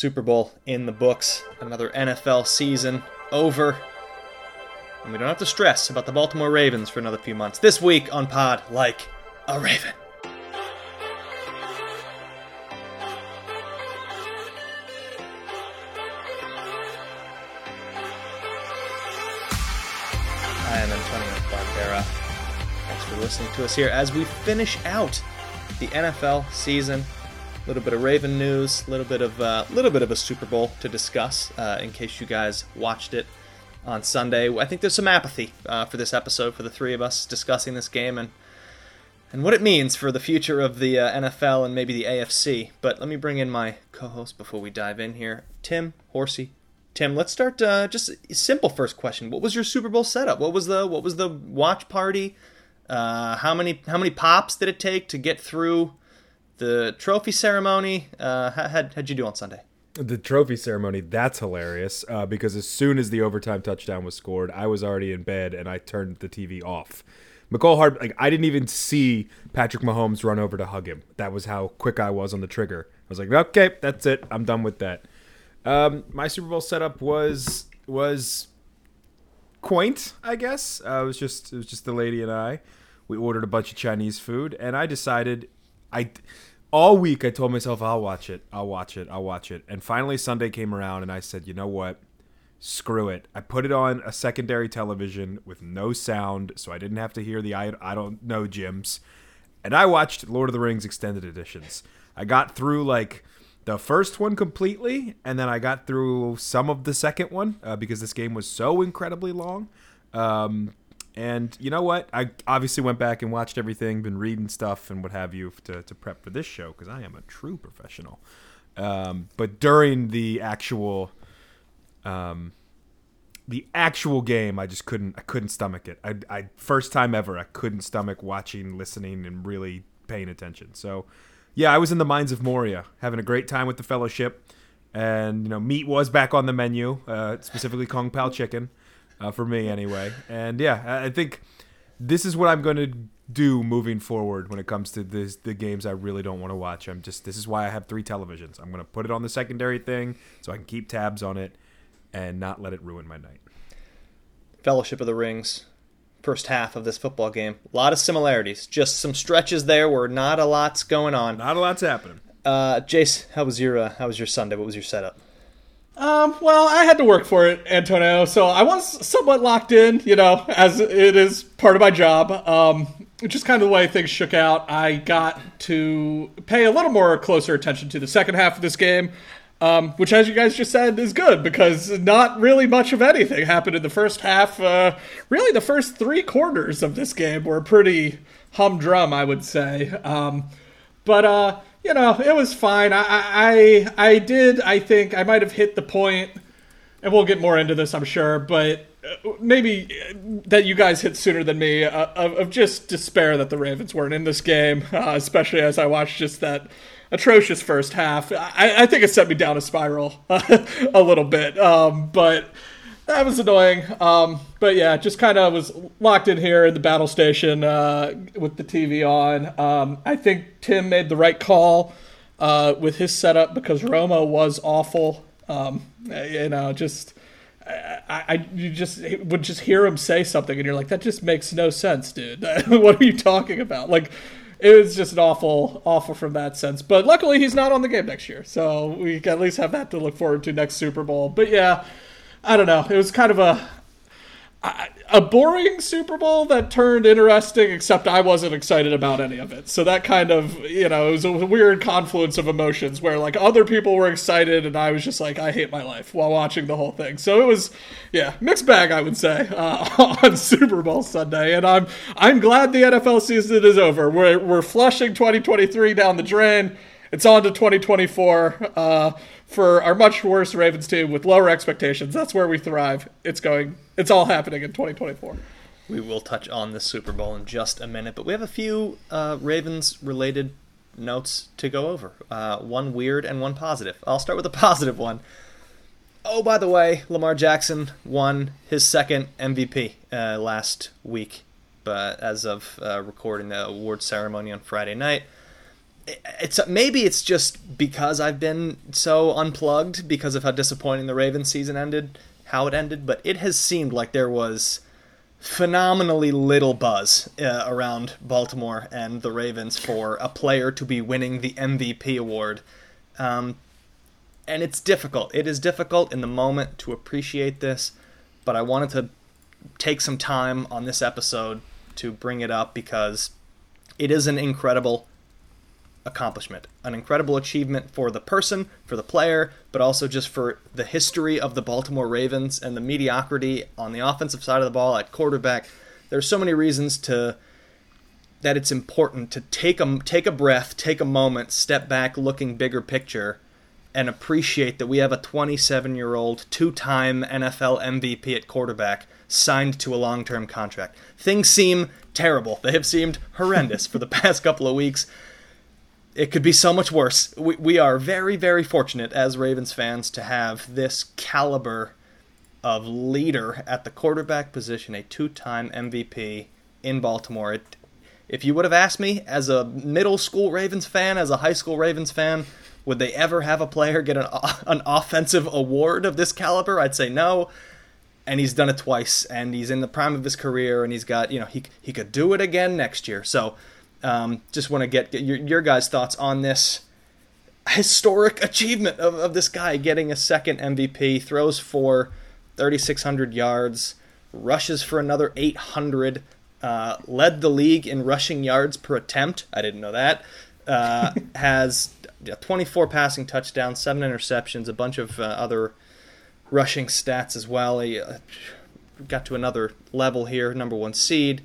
Super Bowl in the books, another NFL season over. And we don't have to stress about the Baltimore Ravens for another few months. This week on Pod Like a Raven. I am Antonio Barbera. Thanks for listening to us here as we finish out the NFL season. A little bit of Raven news, a little bit of a uh, little bit of a Super Bowl to discuss. Uh, in case you guys watched it on Sunday, I think there's some apathy uh, for this episode for the three of us discussing this game and and what it means for the future of the uh, NFL and maybe the AFC. But let me bring in my co-host before we dive in here, Tim Horsey. Tim, let's start. Uh, just simple first question: What was your Super Bowl setup? What was the what was the watch party? Uh, how many how many pops did it take to get through the trophy ceremony? Uh, how how'd, how'd you do on Sunday? The trophy ceremony, that's hilarious uh, because as soon as the overtime touchdown was scored, I was already in bed and I turned the TV off. Hard, like I didn't even see Patrick Mahomes run over to hug him. That was how quick I was on the trigger. I was like, okay, that's it. I'm done with that. Um, my Super Bowl setup was was quaint, I guess. Uh, it was just it was just the lady and I. We ordered a bunch of Chinese food, and I decided I all week I told myself I'll watch it, I'll watch it, I'll watch it, and finally Sunday came around, and I said, you know what? Screw it. I put it on a secondary television with no sound, so I didn't have to hear the I, I don't know Jims. And I watched Lord of the Rings extended editions. I got through like the first one completely, and then I got through some of the second one uh, because this game was so incredibly long. Um, and you know what? I obviously went back and watched everything, been reading stuff and what have you to, to prep for this show because I am a true professional. Um, but during the actual, um, the actual game, I just couldn't. I couldn't stomach it. I, I first time ever, I couldn't stomach watching, listening, and really paying attention. So, yeah, I was in the mines of Moria, having a great time with the Fellowship, and you know, meat was back on the menu, uh, specifically Kung Pao chicken, uh, for me anyway. And yeah, I think this is what I'm going to do moving forward when it comes to this, the games I really don't want to watch. I'm just this is why I have three televisions. I'm going to put it on the secondary thing so I can keep tabs on it and not let it ruin my night. Fellowship of the Rings, first half of this football game. A lot of similarities. Just some stretches there where not a lot's going on. Not a lot's happening. Uh, Jace, how was your uh, how was your Sunday? What was your setup? Um, well, I had to work for it, Antonio, so I was somewhat locked in, you know, as it is part of my job. Um, just kind of the way things shook out. I got to pay a little more closer attention to the second half of this game, um, which, as you guys just said, is good because not really much of anything happened in the first half. Uh, really, the first three quarters of this game were pretty humdrum, I would say. Um, but uh, you know, it was fine. I, I, I did. I think I might have hit the point, and we'll get more into this, I'm sure. But uh, maybe that you guys hit sooner than me uh, of, of just despair that the Ravens weren't in this game, uh, especially as I watched just that atrocious first half. I, I think it sent me down a spiral a little bit. Um, but that was annoying. Um, but yeah, just kind of was locked in here in the battle station uh, with the TV on. Um, I think Tim made the right call uh, with his setup because Romo was awful. Um, you know, just I, I you just would just hear him say something and you're like, that just makes no sense, dude. what are you talking about? Like. It was just an awful, awful from that sense. But luckily, he's not on the game next year, so we at least have that to look forward to next Super Bowl. But yeah, I don't know. It was kind of a a boring Super Bowl that turned interesting, except I wasn't excited about any of it. So that kind of, you know, it was a weird confluence of emotions where like other people were excited and I was just like, I hate my life while watching the whole thing. So it was, yeah, mixed bag, I would say, uh, on Super Bowl Sunday. And I'm I'm glad the NFL season is over. We're we're flushing 2023 down the drain. It's on to 2024. Uh, for our much worse Ravens team with lower expectations. That's where we thrive. It's going. It's all happening in 2024. We will touch on the Super Bowl in just a minute, but we have a few uh, Ravens related notes to go over. Uh, one weird and one positive. I'll start with the positive one. Oh, by the way, Lamar Jackson won his second MVP uh, last week, but as of uh, recording the award ceremony on Friday night it's maybe it's just because I've been so unplugged because of how disappointing the Ravens season ended, how it ended, but it has seemed like there was phenomenally little buzz uh, around Baltimore and the Ravens for a player to be winning the MVP award. Um, and it's difficult. It is difficult in the moment to appreciate this, but I wanted to take some time on this episode to bring it up because it is an incredible accomplishment, an incredible achievement for the person, for the player, but also just for the history of the Baltimore Ravens and the mediocrity on the offensive side of the ball at quarterback. There's so many reasons to that it's important to take a take a breath, take a moment, step back, looking bigger picture, and appreciate that we have a 27 year old, two time NFL MVP at quarterback signed to a long term contract. Things seem terrible. They have seemed horrendous for the past couple of weeks it could be so much worse. We, we are very, very fortunate as Ravens fans to have this caliber of leader at the quarterback position, a two time MVP in Baltimore. It, if you would have asked me as a middle school Ravens fan, as a high school Ravens fan, would they ever have a player get an, an offensive award of this caliber? I'd say no. And he's done it twice, and he's in the prime of his career, and he's got, you know, he, he could do it again next year. So, um, just want to get, get your, your guys' thoughts on this historic achievement of, of this guy getting a second MVP, throws for 3,600 yards, rushes for another 800, uh, led the league in rushing yards per attempt. I didn't know that. Uh, has 24 passing touchdowns, seven interceptions, a bunch of uh, other rushing stats as well. He uh, got to another level here, number one seed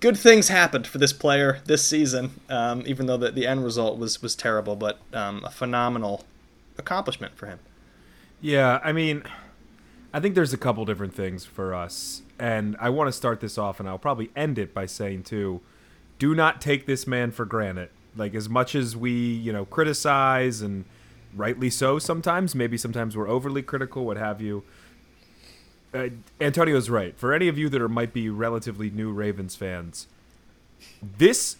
good things happened for this player this season, um, even though the, the end result was was terrible, but um, a phenomenal accomplishment for him. Yeah, I mean, I think there's a couple different things for us, and I want to start this off, and I'll probably end it by saying too, do not take this man for granted. Like as much as we, you know, criticize and rightly so sometimes, maybe sometimes we're overly critical, what have you uh, Antonio's right. For any of you that are might be relatively new Ravens fans, this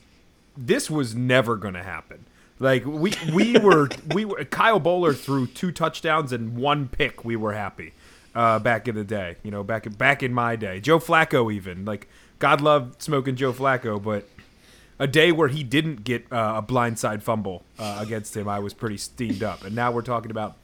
this was never going to happen. Like we we were we were Kyle Boller threw two touchdowns and one pick. We were happy uh, back in the day. You know, back back in my day. Joe Flacco even like God loved smoking Joe Flacco, but a day where he didn't get uh, a blindside fumble uh, against him, I was pretty steamed up. And now we're talking about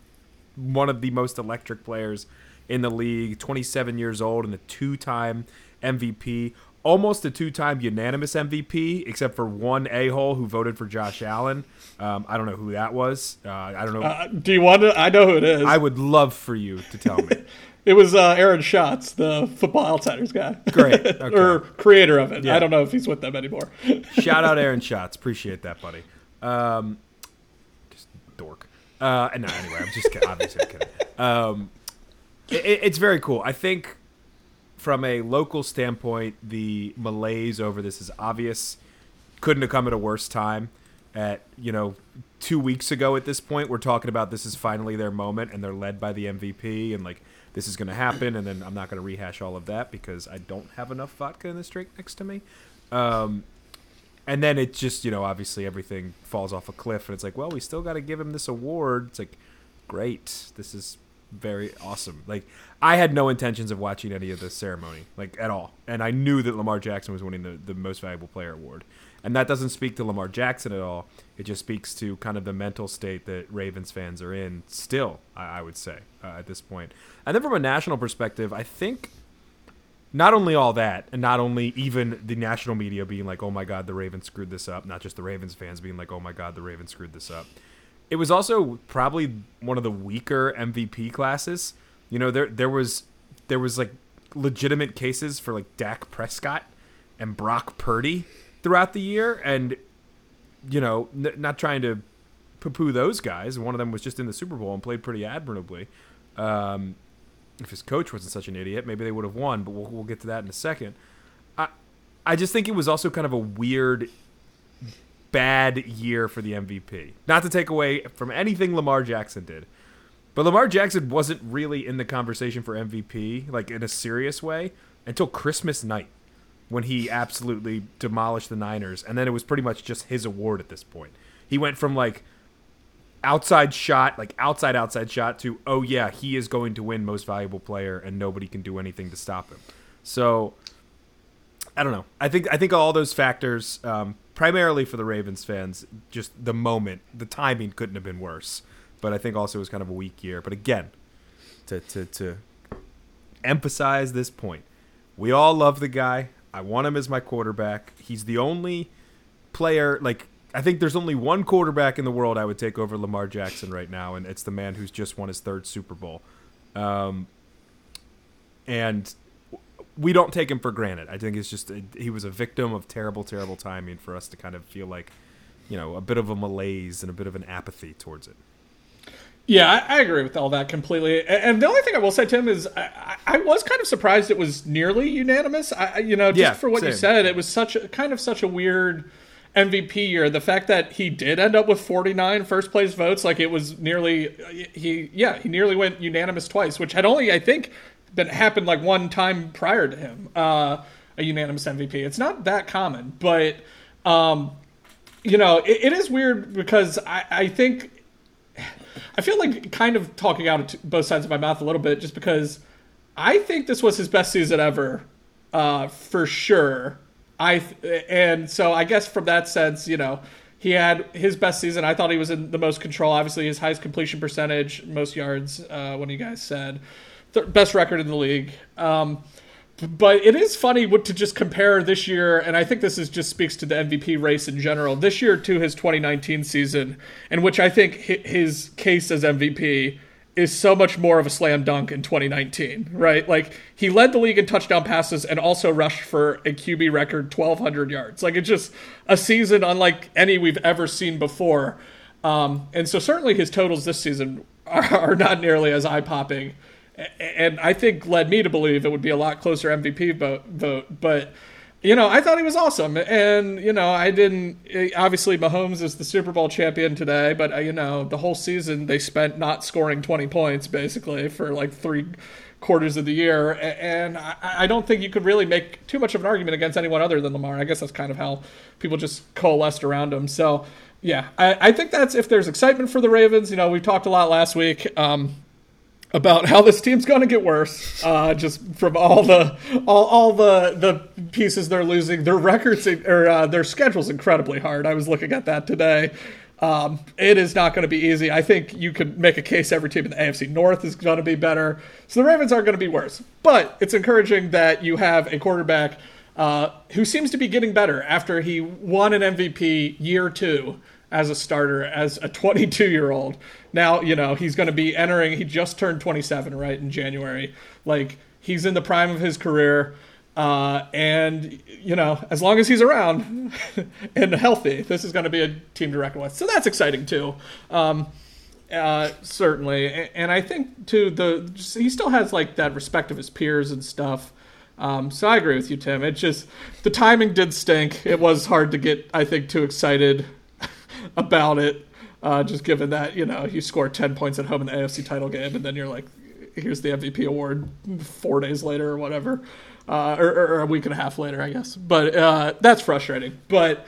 one of the most electric players in the league, 27 years old, and a two time MVP. Almost a two time unanimous MVP, except for one a hole who voted for Josh Allen. Um, I don't know who that was. Uh, I don't know. Uh, do you want to? I know who it is. I would love for you to tell me. it was uh, Aaron Schatz, the Football Outsiders guy. Great. Okay. or creator of it. Yeah. I don't know if he's with them anymore. Shout out Aaron Schatz. Appreciate that, buddy. Um, just dork. Uh, no, anyway, I'm just kidding. Obviously, kidding. Um, it, it's very cool. I think from a local standpoint, the malaise over this is obvious. Couldn't have come at a worse time. At you know, two weeks ago at this point, we're talking about this is finally their moment, and they're led by the MVP, and like this is going to happen. And then I'm not going to rehash all of that because I don't have enough vodka in this drink next to me. Um, and then it just you know obviously everything falls off a cliff, and it's like, well, we still got to give him this award. It's like, great, this is very awesome. Like I had no intentions of watching any of the ceremony, like at all, and I knew that Lamar Jackson was winning the the most valuable player award, and that doesn't speak to Lamar Jackson at all. It just speaks to kind of the mental state that Ravens fans are in still. I, I would say uh, at this point. point, and then from a national perspective, I think. Not only all that, and not only even the national media being like, "Oh my God, the Ravens screwed this up," not just the Ravens fans being like, "Oh my God, the Ravens screwed this up." It was also probably one of the weaker MVP classes. You know, there there was there was like legitimate cases for like Dak Prescott and Brock Purdy throughout the year, and you know, n- not trying to poo-poo those guys. One of them was just in the Super Bowl and played pretty admirably. Um, if his coach wasn't such an idiot, maybe they would have won. But we'll, we'll get to that in a second. I I just think it was also kind of a weird bad year for the MVP. Not to take away from anything Lamar Jackson did. But Lamar Jackson wasn't really in the conversation for MVP, like in a serious way, until Christmas night when he absolutely demolished the Niners. And then it was pretty much just his award at this point. He went from like outside shot, like outside outside shot to oh yeah, he is going to win most valuable player and nobody can do anything to stop him. So I don't know. I think I think all those factors, um, primarily for the Ravens fans, just the moment, the timing couldn't have been worse. But I think also it was kind of a weak year. But again, to to to emphasize this point, we all love the guy. I want him as my quarterback. He's the only player like I think there's only one quarterback in the world I would take over Lamar Jackson right now, and it's the man who's just won his third Super Bowl. Um, and we don't take him for granted. I think it's just a, he was a victim of terrible, terrible timing for us to kind of feel like, you know, a bit of a malaise and a bit of an apathy towards it. Yeah, I, I agree with all that completely. And the only thing I will say, Tim, is I, I was kind of surprised it was nearly unanimous. I, you know, just Yeah, for what you said, it was such a kind of such a weird MVP year. The fact that he did end up with 49 first place votes, like it was nearly uh, he, yeah, he nearly went unanimous twice, which had only I think been happened like one time prior to him, uh, a unanimous MVP. It's not that common, but um, you know, it, it is weird because I, I think I feel like kind of talking out of both sides of my mouth a little bit, just because I think this was his best season ever, uh, for sure. I th- and so I guess from that sense, you know, he had his best season. I thought he was in the most control. Obviously, his highest completion percentage, most yards. Uh, when you guys said, Th- best record in the league. Um, but it is funny to just compare this year, and I think this is just speaks to the MVP race in general. This year to his 2019 season, in which I think his case as MVP is so much more of a slam dunk in 2019, right? Like he led the league in touchdown passes and also rushed for a QB record 1,200 yards. Like it's just a season unlike any we've ever seen before. Um, and so certainly his totals this season are, are not nearly as eye popping and I think led me to believe it would be a lot closer MVP vote. But you know, I thought he was awesome, and you know, I didn't. Obviously, Mahomes is the Super Bowl champion today, but uh, you know, the whole season they spent not scoring twenty points basically for like three quarters of the year, and I, I don't think you could really make too much of an argument against anyone other than Lamar. I guess that's kind of how people just coalesced around him. So. Yeah, I, I think that's if there's excitement for the Ravens. You know, we talked a lot last week. Um, about how this team's going to get worse uh, just from all the all, all the the pieces they're losing. Their records or uh, their schedule's incredibly hard. I was looking at that today. Um, it is not going to be easy. I think you could make a case every team in the afc north is going to be better. So the ravens aren't going to be worse. But it's encouraging that you have a quarterback uh, who seems to be getting better after he won an mvp year two as a starter as a 22 year old. Now, you know, he's going to be entering, he just turned 27, right, in January. Like, he's in the prime of his career. Uh, and, you know, as long as he's around and healthy, this is going to be a team to reckon with. So that's exciting, too. Um, uh, certainly. And I think, too, the he still has, like, that respect of his peers and stuff. Um, so I agree with you, Tim. It just, the timing did stink. It was hard to get, I think, too excited about it. Uh, just given that you know you score ten points at home in the AFC title game, and then you're like, here's the MVP award four days later or whatever, uh, or, or a week and a half later, I guess. But uh, that's frustrating. But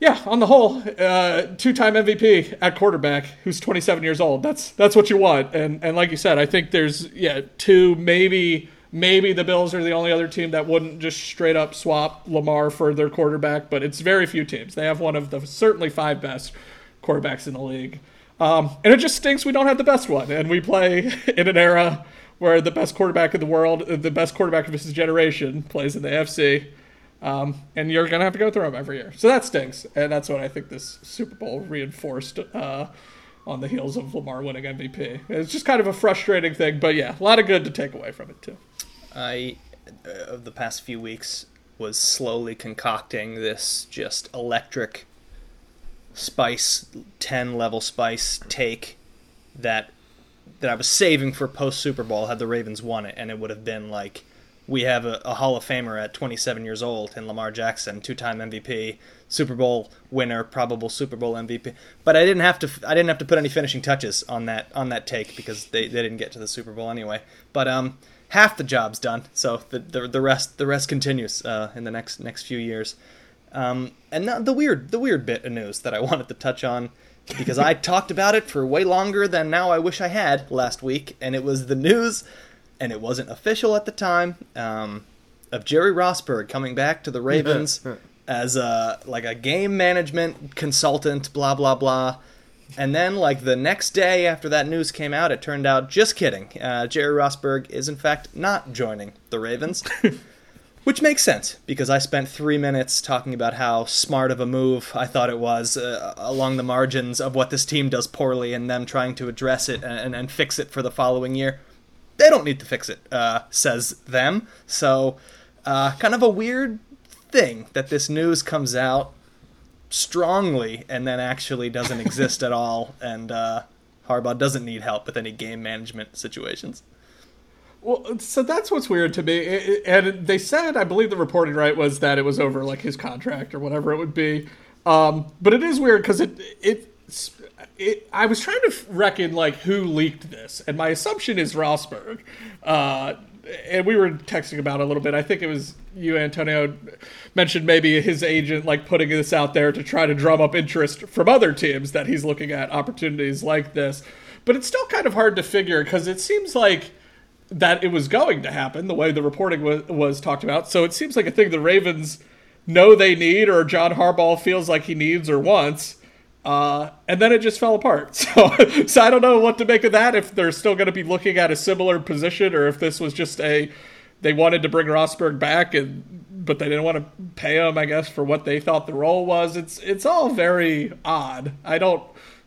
yeah, on the whole, uh, two-time MVP at quarterback who's 27 years old. That's that's what you want. And and like you said, I think there's yeah two maybe maybe the Bills are the only other team that wouldn't just straight up swap Lamar for their quarterback, but it's very few teams. They have one of the certainly five best quarterbacks in the league. Um, and it just stinks we don't have the best one. And we play in an era where the best quarterback in the world, the best quarterback of his generation, plays in the AFC. Um, and you're going to have to go through them every year. So that stinks. And that's what I think this Super Bowl reinforced uh, on the heels of Lamar winning MVP. It's just kind of a frustrating thing. But yeah, a lot of good to take away from it, too. I, uh, of the past few weeks, was slowly concocting this just electric spice, 10 level spice take that that I was saving for post Super Bowl had the Ravens won it, and it would have been like we have a, a Hall of Famer at 27 years old in Lamar Jackson, two-time MVP, Super Bowl winner, probable Super Bowl MVP. But I didn't have to I didn't have to put any finishing touches on that on that take because they, they didn't get to the Super Bowl anyway. But um half the job's done, so the the, the rest the rest continues uh, in the next next few years. Um, and now the weird, the weird bit of news that I wanted to touch on because I talked about it for way longer than now I wish I had last week, and it was the news, and it wasn't official at the time, um, of Jerry Rosburg coming back to the Ravens as a like a game management consultant, blah blah blah. And then, like the next day after that news came out, it turned out just kidding. Uh, Jerry Rosburg is in fact not joining the Ravens. Which makes sense because I spent three minutes talking about how smart of a move I thought it was uh, along the margins of what this team does poorly and them trying to address it and, and fix it for the following year. They don't need to fix it, uh, says them. So, uh, kind of a weird thing that this news comes out strongly and then actually doesn't exist at all, and uh, Harbaugh doesn't need help with any game management situations. Well, so that's what's weird to me. And they said, I believe the reporting right was that it was over like his contract or whatever it would be. Um, but it is weird because it it it, I was trying to reckon like who leaked this, and my assumption is Rosburg. Uh, and we were texting about a little bit. I think it was you, Antonio, mentioned maybe his agent like putting this out there to try to drum up interest from other teams that he's looking at opportunities like this. But it's still kind of hard to figure because it seems like that it was going to happen the way the reporting was, was talked about. So it seems like a thing the Ravens know they need or John Harbaugh feels like he needs or wants. Uh, and then it just fell apart. So, so I don't know what to make of that. If they're still going to be looking at a similar position, or if this was just a they wanted to bring Rosburg back, and but they didn't want to pay him, I guess, for what they thought the role was. It's it's all very odd. I don't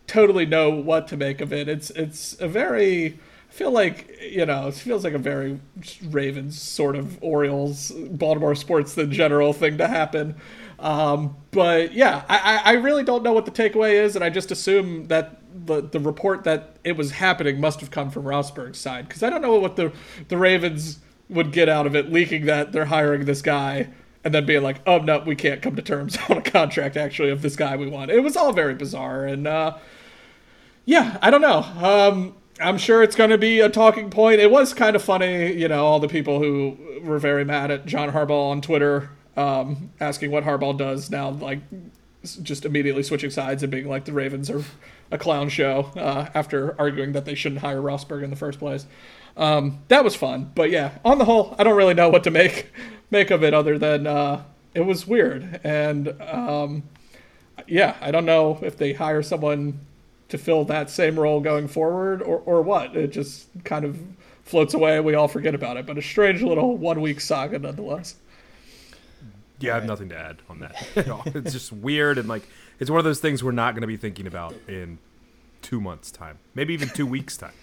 totally know what to make of it. It's it's a very I feel like you know it feels like a very Ravens sort of Orioles Baltimore sports the general thing to happen. Um, but yeah, I, I really don't know what the takeaway is, and I just assume that the the report that it was happening must have come from Rosburg's side because I don't know what the the Ravens would get out of it leaking that they're hiring this guy and then being like, oh no, we can't come to terms on a contract actually of this guy we want. It was all very bizarre and. uh yeah, I don't know. Um, I'm sure it's going to be a talking point. It was kind of funny, you know, all the people who were very mad at John Harbaugh on Twitter, um, asking what Harbaugh does now, like just immediately switching sides and being like the Ravens are a clown show uh, after arguing that they shouldn't hire Rosburg in the first place. Um, that was fun, but yeah, on the whole, I don't really know what to make make of it other than uh, it was weird, and um, yeah, I don't know if they hire someone to fill that same role going forward or, or what. It just kind of floats away we all forget about it. But a strange little one week saga nonetheless. Yeah, I have nothing to add on that. it's just weird and like it's one of those things we're not going to be thinking about in two months' time, maybe even two weeks' time.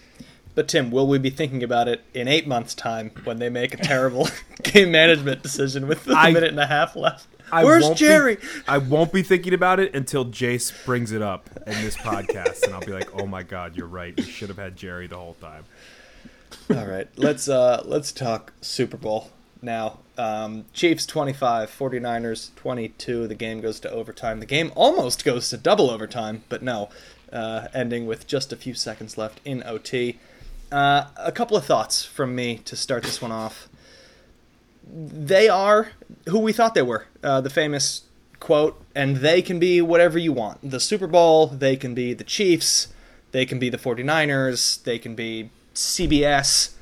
But Tim, will we be thinking about it in eight months' time when they make a terrible game management decision with a minute and a half left? I Where's Jerry? Be, I won't be thinking about it until Jace brings it up in this podcast, and I'll be like, "Oh my god, you're right. We should have had Jerry the whole time." All right, let's uh, let's talk Super Bowl now. Um, Chiefs 25, 49ers 22. The game goes to overtime. The game almost goes to double overtime, but no, uh, ending with just a few seconds left in OT. Uh, a couple of thoughts from me to start this one off they are who we thought they were. Uh, the famous quote, and they can be whatever you want. The Super Bowl, they can be the Chiefs, they can be the 49ers, they can be CBS.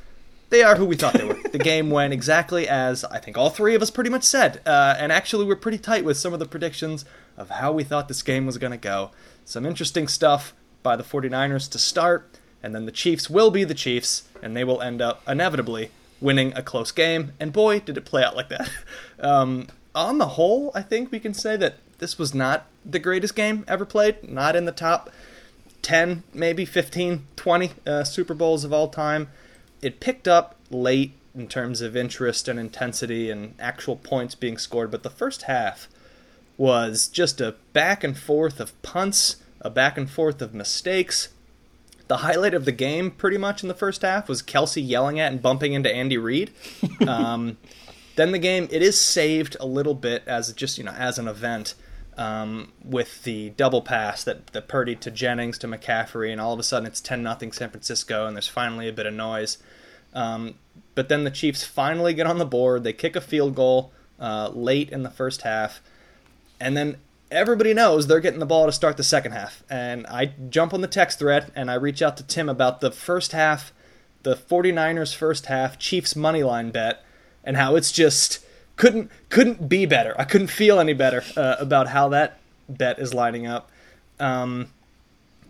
They are who we thought they were. the game went exactly as I think all three of us pretty much said. Uh, and actually, we're pretty tight with some of the predictions of how we thought this game was going to go. Some interesting stuff by the 49ers to start, and then the Chiefs will be the Chiefs, and they will end up inevitably winning a close game, and boy, did it play out like that. Um, on the whole, I think we can say that this was not the greatest game ever played, not in the top 10, maybe 15, 20 uh, Super Bowls of all time. It picked up late in terms of interest and intensity and actual points being scored, but the first half was just a back and forth of punts, a back and forth of mistakes, the highlight of the game, pretty much in the first half, was Kelce yelling at and bumping into Andy Reid. Um, then the game it is saved a little bit as just you know as an event um, with the double pass that the Purdy to Jennings to McCaffrey, and all of a sudden it's ten nothing San Francisco, and there's finally a bit of noise. Um, but then the Chiefs finally get on the board. They kick a field goal uh, late in the first half, and then everybody knows they're getting the ball to start the second half. And I jump on the text thread and I reach out to Tim about the first half, the 49ers first half Chiefs money line bet, and how it's just couldn't couldn't be better. I couldn't feel any better uh, about how that bet is lining up, um,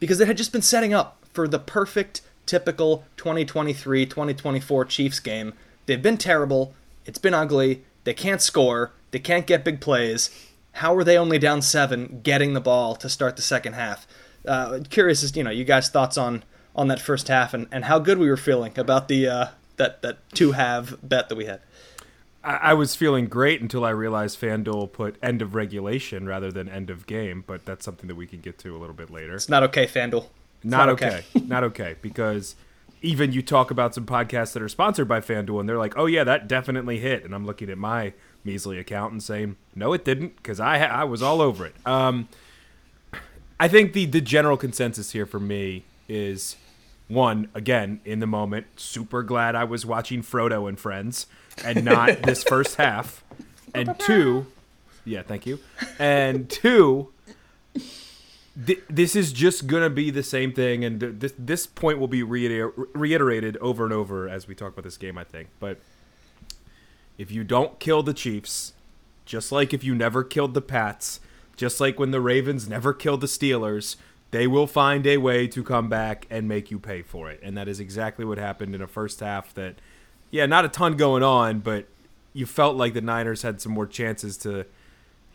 because it had just been setting up for the perfect typical 2023-2024 Chiefs game. They've been terrible. It's been ugly. They can't score. They can't get big plays. How are they only down seven, getting the ball to start the second half? Uh, curious as you know, you guys' thoughts on on that first half and, and how good we were feeling about the uh, that that two have bet that we had. I, I was feeling great until I realized FanDuel put end of regulation rather than end of game, but that's something that we can get to a little bit later. It's not okay, FanDuel. Not, not okay. okay. not okay because even you talk about some podcasts that are sponsored by FanDuel and they're like, "Oh yeah, that definitely hit." And I'm looking at my measly account and saying, "No, it didn't," because I I was all over it. Um, I think the the general consensus here for me is one again in the moment. Super glad I was watching Frodo and Friends and not this first half. And two, yeah, thank you. And two, th- this is just gonna be the same thing, and th- this this point will be reiter- reiterated over and over as we talk about this game. I think, but if you don't kill the Chiefs, just like if you never killed the Pats, just like when the Ravens never killed the Steelers, they will find a way to come back and make you pay for it. And that is exactly what happened in a first half that, yeah, not a ton going on, but you felt like the Niners had some more chances to,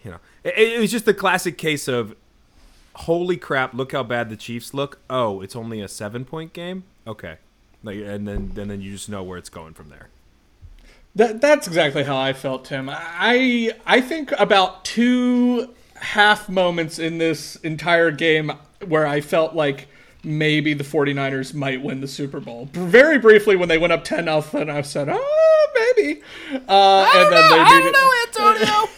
you know, it, it was just the classic case of, holy crap, look how bad the Chiefs look. Oh, it's only a seven point game? Okay. Like, and then, and then you just know where it's going from there. That, that's exactly how I felt, Tim. I I think about two half moments in this entire game where I felt like maybe the 49ers might win the Super Bowl. Very briefly when they went up 10 nothing, I said, "Oh, maybe." Uh, and then know, they I don't know, Antonio.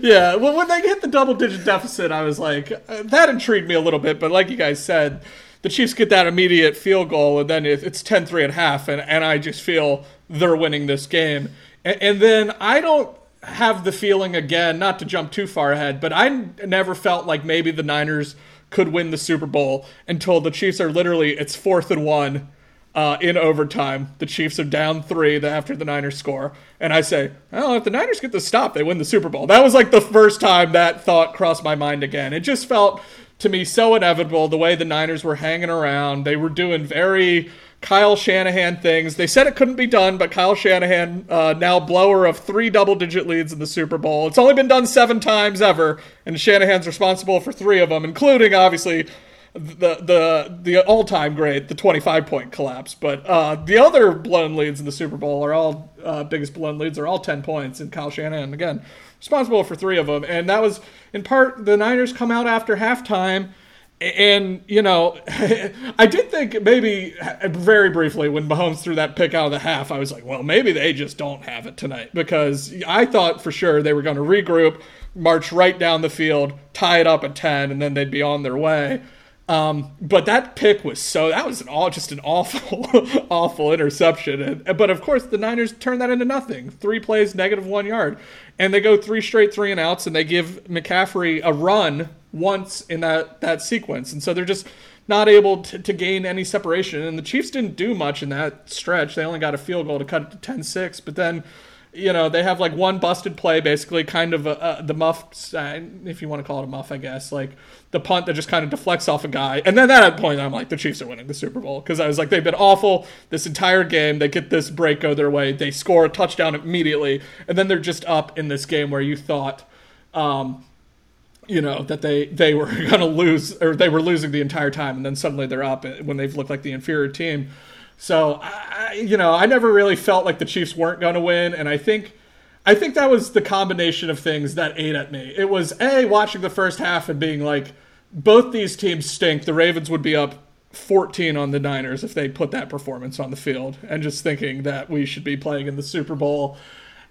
yeah, well when they hit the double digit deficit, I was like uh, that intrigued me a little bit, but like you guys said, the Chiefs get that immediate field goal and then it's 10-3 at half and and I just feel they're winning this game. And, and then I don't have the feeling again, not to jump too far ahead, but I never felt like maybe the Niners could win the Super Bowl until the Chiefs are literally it's fourth and one uh, in overtime. The Chiefs are down three after the Niners score, and I say, "Well, if the Niners get the stop, they win the Super Bowl." That was like the first time that thought crossed my mind again. It just felt to me so inevitable the way the Niners were hanging around. They were doing very Kyle Shanahan things. They said it couldn't be done, but Kyle Shanahan, uh, now blower of three double digit leads in the Super Bowl. It's only been done seven times ever, and Shanahan's responsible for three of them, including obviously the the the all time great, the 25 point collapse. But uh, the other blown leads in the Super Bowl are all uh, biggest blown leads are all 10 points, and Kyle Shanahan again responsible for three of them, and that was in part the Niners come out after halftime and you know, I did think maybe very briefly when Mahomes threw that pick out of the half, I was like, well, maybe they just don't have it tonight because I thought for sure they were going to regroup, march right down the field, tie it up at ten, and then they'd be on their way. Um, but that pick was so that was an all just an awful, awful interception. And, but of course, the Niners turned that into nothing. Three plays, negative one yard, and they go three straight three and outs, and they give McCaffrey a run once in that that sequence, and so they're just not able to, to gain any separation. And the Chiefs didn't do much in that stretch. They only got a field goal to cut it to 10-6, but then you know they have like one busted play basically kind of a, a, the muff uh, if you want to call it a muff i guess like the punt that just kind of deflects off a guy. And then at that point i'm like the chiefs are winning the super bowl because i was like they've been awful this entire game. They get this break go their way. They score a touchdown immediately. And then they're just up in this game where you thought um, you know that they they were going to lose or they were losing the entire time. And then suddenly they're up when they've looked like the inferior team so I, you know i never really felt like the chiefs weren't going to win and i think i think that was the combination of things that ate at me. It was a watching the first half and being like both these teams stink. The ravens would be up 14 on the niners if they put that performance on the field and just thinking that we should be playing in the super bowl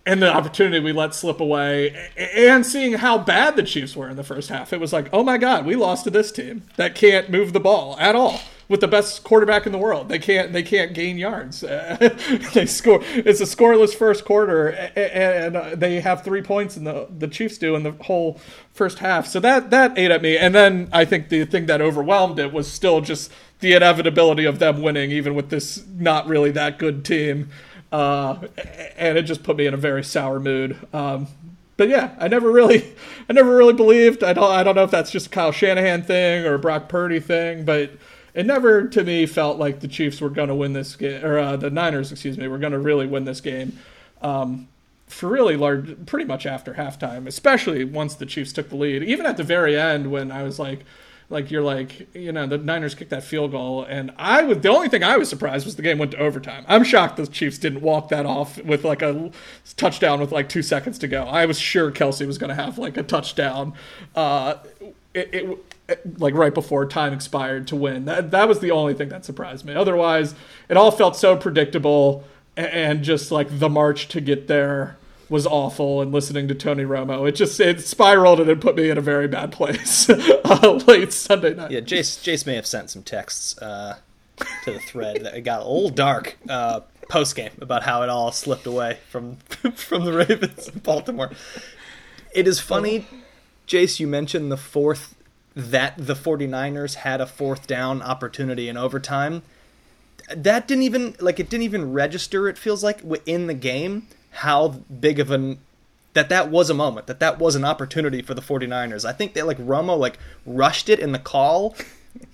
and the opportunity we let slip away, and seeing how bad the Chiefs were in the first half, it was like, oh my God, we lost to this team that can't move the ball at all. With the best quarterback in the world. They can't they can't gain yards. they score. It's a scoreless first quarter, and, and they have three points, and the the Chiefs do in the whole first half. So that that ate at me. And then I think the thing that overwhelmed it was still just the inevitability of them winning, even with this not really that good team. Uh, and it just put me in a very sour mood. Um, but yeah, I never really, I never really believed. I don't, I don't know if that's just Kyle Shanahan thing or a Brock Purdy thing, but it never to me felt like the Chiefs were going to win this game, or uh, the Niners, excuse me, were going to really win this game. Um, for really large, pretty much after halftime, especially once the Chiefs took the lead. Even at the very end, when I was like, like you're like you know the Niners kicked that field goal and I was the only thing I was surprised was the game went to overtime. I'm shocked the Chiefs didn't walk that off with like a touchdown with like two seconds to go. I was sure Kelce was going to have like a touchdown. Uh, it, it, like right before time expired to win. That that was the only thing that surprised me. Otherwise, it all felt so predictable and, just like the march to get there was awful and listening to Tony Romo. It just it spiraled and it put me in a very bad place uh, late Sunday night. Yeah, Jace Jace may have sent some texts uh, to the thread that got a little dark uh, post game about how it all slipped away from from the Ravens in Baltimore. It is funny, Jace, you mentioned the fourth that the 49ers had a fourth down opportunity in overtime. That didn't even like it didn't even register it feels like in the game how big of an that that was a moment that that was an opportunity for the 49ers i think that like romo like rushed it in the call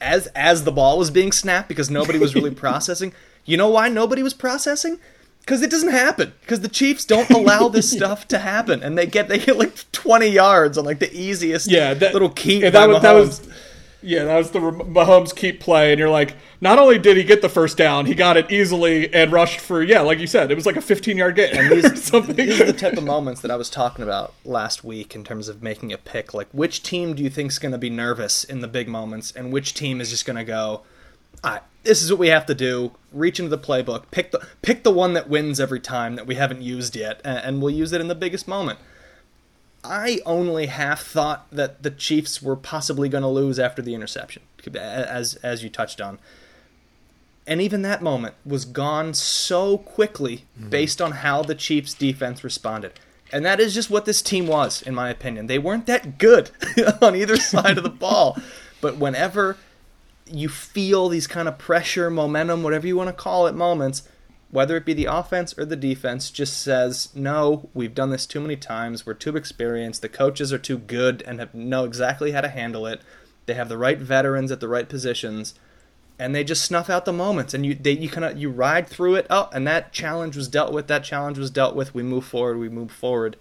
as as the ball was being snapped because nobody was really processing you know why nobody was processing because it doesn't happen because the chiefs don't allow this stuff to happen and they get they get like 20 yards on like the easiest yeah that, little yeah, that was, that was yeah, that was the Mahomes keep play, and you're like, not only did he get the first down, he got it easily and rushed for yeah, like you said, it was like a 15 yard gain. And these, these are the type of moments that I was talking about last week in terms of making a pick. Like, which team do you think is going to be nervous in the big moments, and which team is just going to go, right, this is what we have to do. Reach into the playbook, pick the pick the one that wins every time that we haven't used yet, and, and we'll use it in the biggest moment. I only half thought that the Chiefs were possibly going to lose after the interception, as as you touched on. And even that moment was gone so quickly mm-hmm. based on how the Chiefs defense responded. And that is just what this team was, in my opinion. They weren't that good on either side of the ball. But whenever you feel these kind of pressure, momentum, whatever you want to call it, moments, whether it be the offense or the defense, just says, no, we've done this too many times. We're too experienced. The coaches are too good and have, know exactly how to handle it. They have the right veterans at the right positions, and they just snuff out the moments. And you they, you kind of you ride through it. Oh, and that challenge was dealt with. That challenge was dealt with. We move forward. We move forward.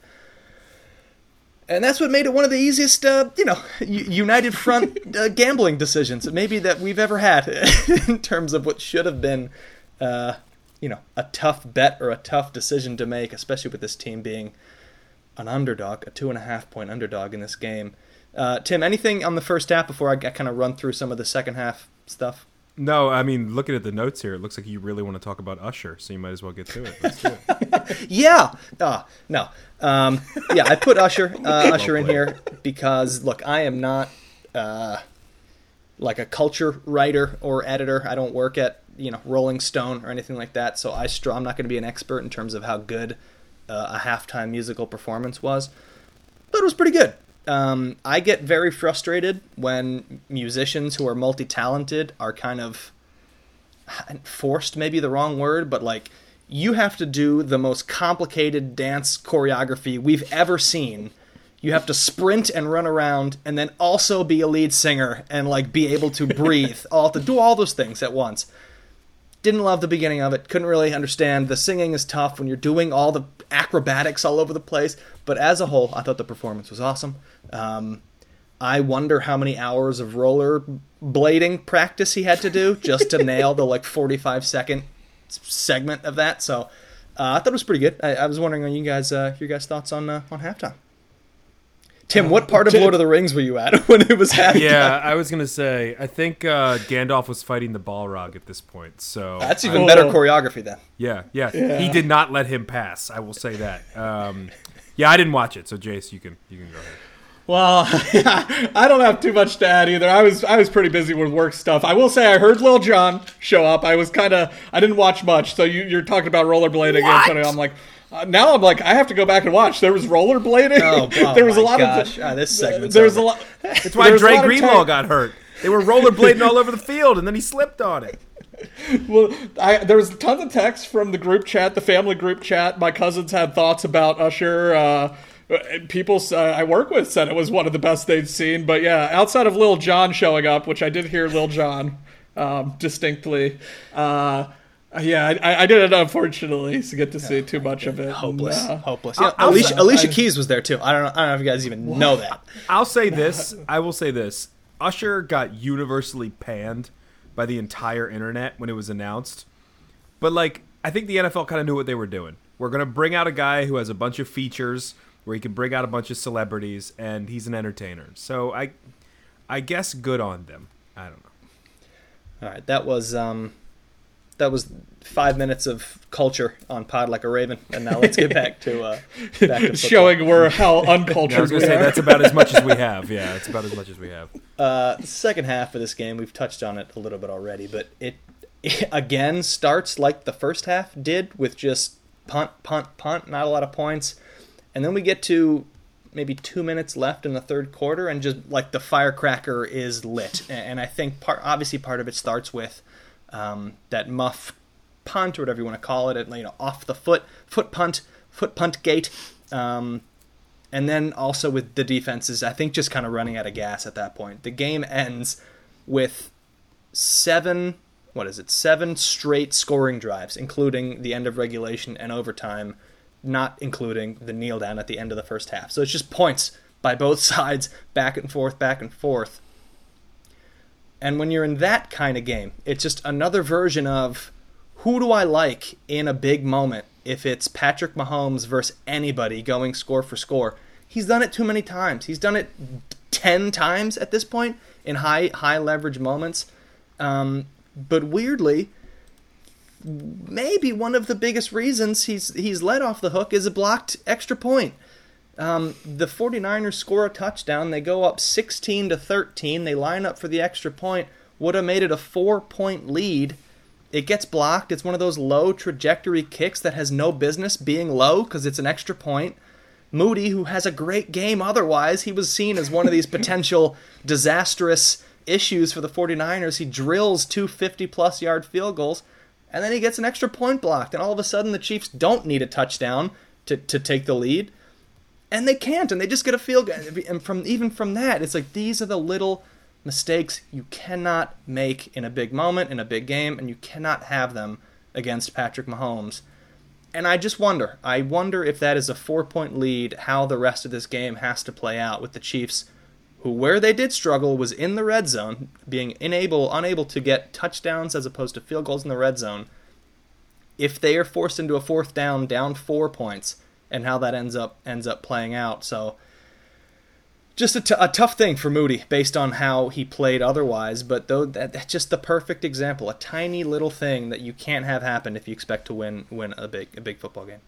And that's what made it one of the easiest, uh, you know, united front uh, gambling decisions maybe that we've ever had in terms of what should have been uh, you know a tough bet or a tough decision to make, especially with this team being an underdog, a two and a half point underdog in this game. Uh, Tim, anything on the first half before I kind of run through some of the second half stuff? No, I mean, looking at the notes here, it looks like you really want to talk about Usher, so you might as well get to it. it. yeah. Uh, no. Um, yeah, I put Usher uh, Usher in here because look, I am not uh, like a culture writer or editor. I don't work at you know Rolling Stone or anything like that. So I str- I'm not going to be an expert in terms of how good uh, a halftime musical performance was, but it was pretty good. Um, I get very frustrated when musicians who are multi-talented are kind of forced, maybe the wrong word, but like you have to do the most complicated dance choreography we've ever seen. You have to sprint and run around, and then also be a lead singer and like be able to breathe. all to do all those things at once didn't love the beginning of it. Couldn't really understand. The singing is tough when you're doing all the acrobatics all over the place. But as a whole, I thought the performance was awesome. Um, I wonder how many hours of roller blading practice he had to do just to nail the like 45 second segment of that. So uh, I thought it was pretty good. I, I was wondering on you guys, uh, your guys' thoughts on uh, on halftime. Tim, what part of Lord of the Rings were you at when it was happening? Yeah, I was gonna say. I think uh, Gandalf was fighting the Balrog at this point. So that's even better choreography then. Yeah, yeah, yeah, He did not let him pass. I will say that. Um, yeah, I didn't watch it, so Jace, you can you can go ahead. Well, I don't have too much to add either. I was I was pretty busy with work stuff. I will say I heard Lil Jon show up. I was kind of I didn't watch much. So you, you're talking about rollerblading, What? Antonio. I'm like, uh, now I'm like I have to go back and watch. There was rollerblading. Oh, oh there was a lot gosh. of Ah, this segment's There's a lot. That's why Dre Greenlaw got hurt. They were rollerblading all over the field, and then he slipped on it. Well, I, there was tons of text from the group chat, the family group chat. My cousins had thoughts about Usher. Uh, people uh, I work with said it was one of the best they'd seen. But yeah, outside of Lil Jon showing up, which I did hear Lil Jon um, distinctly. Uh, yeah, I, I didn't unfortunately to get to see too much of it. Hopeless, And, uh, hopeless. Yeah, I'll- Alicia, I'll- Alicia I- Keys was there too. I don't know. I don't know if you guys even know that. I'll say this. I will say this. Usher got universally panned by the entire internet when it was announced. But like, I think the NFL kind of knew what they were doing. We're gonna bring out a guy who has a bunch of features where he can bring out a bunch of celebrities, and he's an entertainer. So I, I guess good on them. I don't know. All right, that was um, that was five minutes of culture on Pod Like a Raven, and now let's get back to uh, back to showing we're how I was uncultured gonna we say are. that's about as much as we have. Yeah, it's about as much as we have. Uh, second half of this game, we've touched on it a little bit already, but it, it again starts like the first half did with just punt, punt, punt, not a lot of points, and then we get to maybe two minutes left in the third quarter, and just like the firecracker is lit, and, and I think part obviously part of it starts with um, that muff punt or whatever you want to call it, it, you know, off the foot, foot punt, foot punt gate. Um, and then also with the defenses, I think just kind of running out of gas at that point. The game ends with seven, what is it, seven straight scoring drives, including the end of regulation and overtime, not including the kneel down at the end of the first half. So it's just points by both sides, back and forth, back and forth. And when you're in that kind of game, it's just another version of who do I like in a big moment if it's Patrick Mahomes versus anybody going score for score. He's done it too many times. He's done it 10 times at this point in high high leverage moments. Um, but weirdly, maybe one of the biggest reasons he's he's let off the hook is a blocked extra point. Um, the 49ers score a touchdown. They go up 16 to 13. They line up for the extra point. Would have made it a four point lead. It gets blocked. It's one of those low trajectory kicks that has no business being low because it's an extra point. Moody, who has a great game otherwise, he was seen as one of these potential disastrous issues for the 49ers. He drills two 50 plus yard field goals, and then he gets an extra point blocked. And all of a sudden, the Chiefs don't need a touchdown to, to take the lead and they can't and they just get a field goal and from even from that it's like these are the little mistakes you cannot make in a big moment in a big game and you cannot have them against Patrick Mahomes. And I just wonder I wonder if that is a 4 point lead how the rest of this game has to play out with the Chiefs who where they did struggle was in the red zone being unable unable to get touchdowns as opposed to field goals in the red zone. If they are forced into a fourth down down 4 points and how that ends up ends up playing out. So just a, t- a tough thing for Moody based on how he played otherwise, but though that, that's just the perfect example, a tiny little thing that you can't have happen if you expect to win win a big a big football game.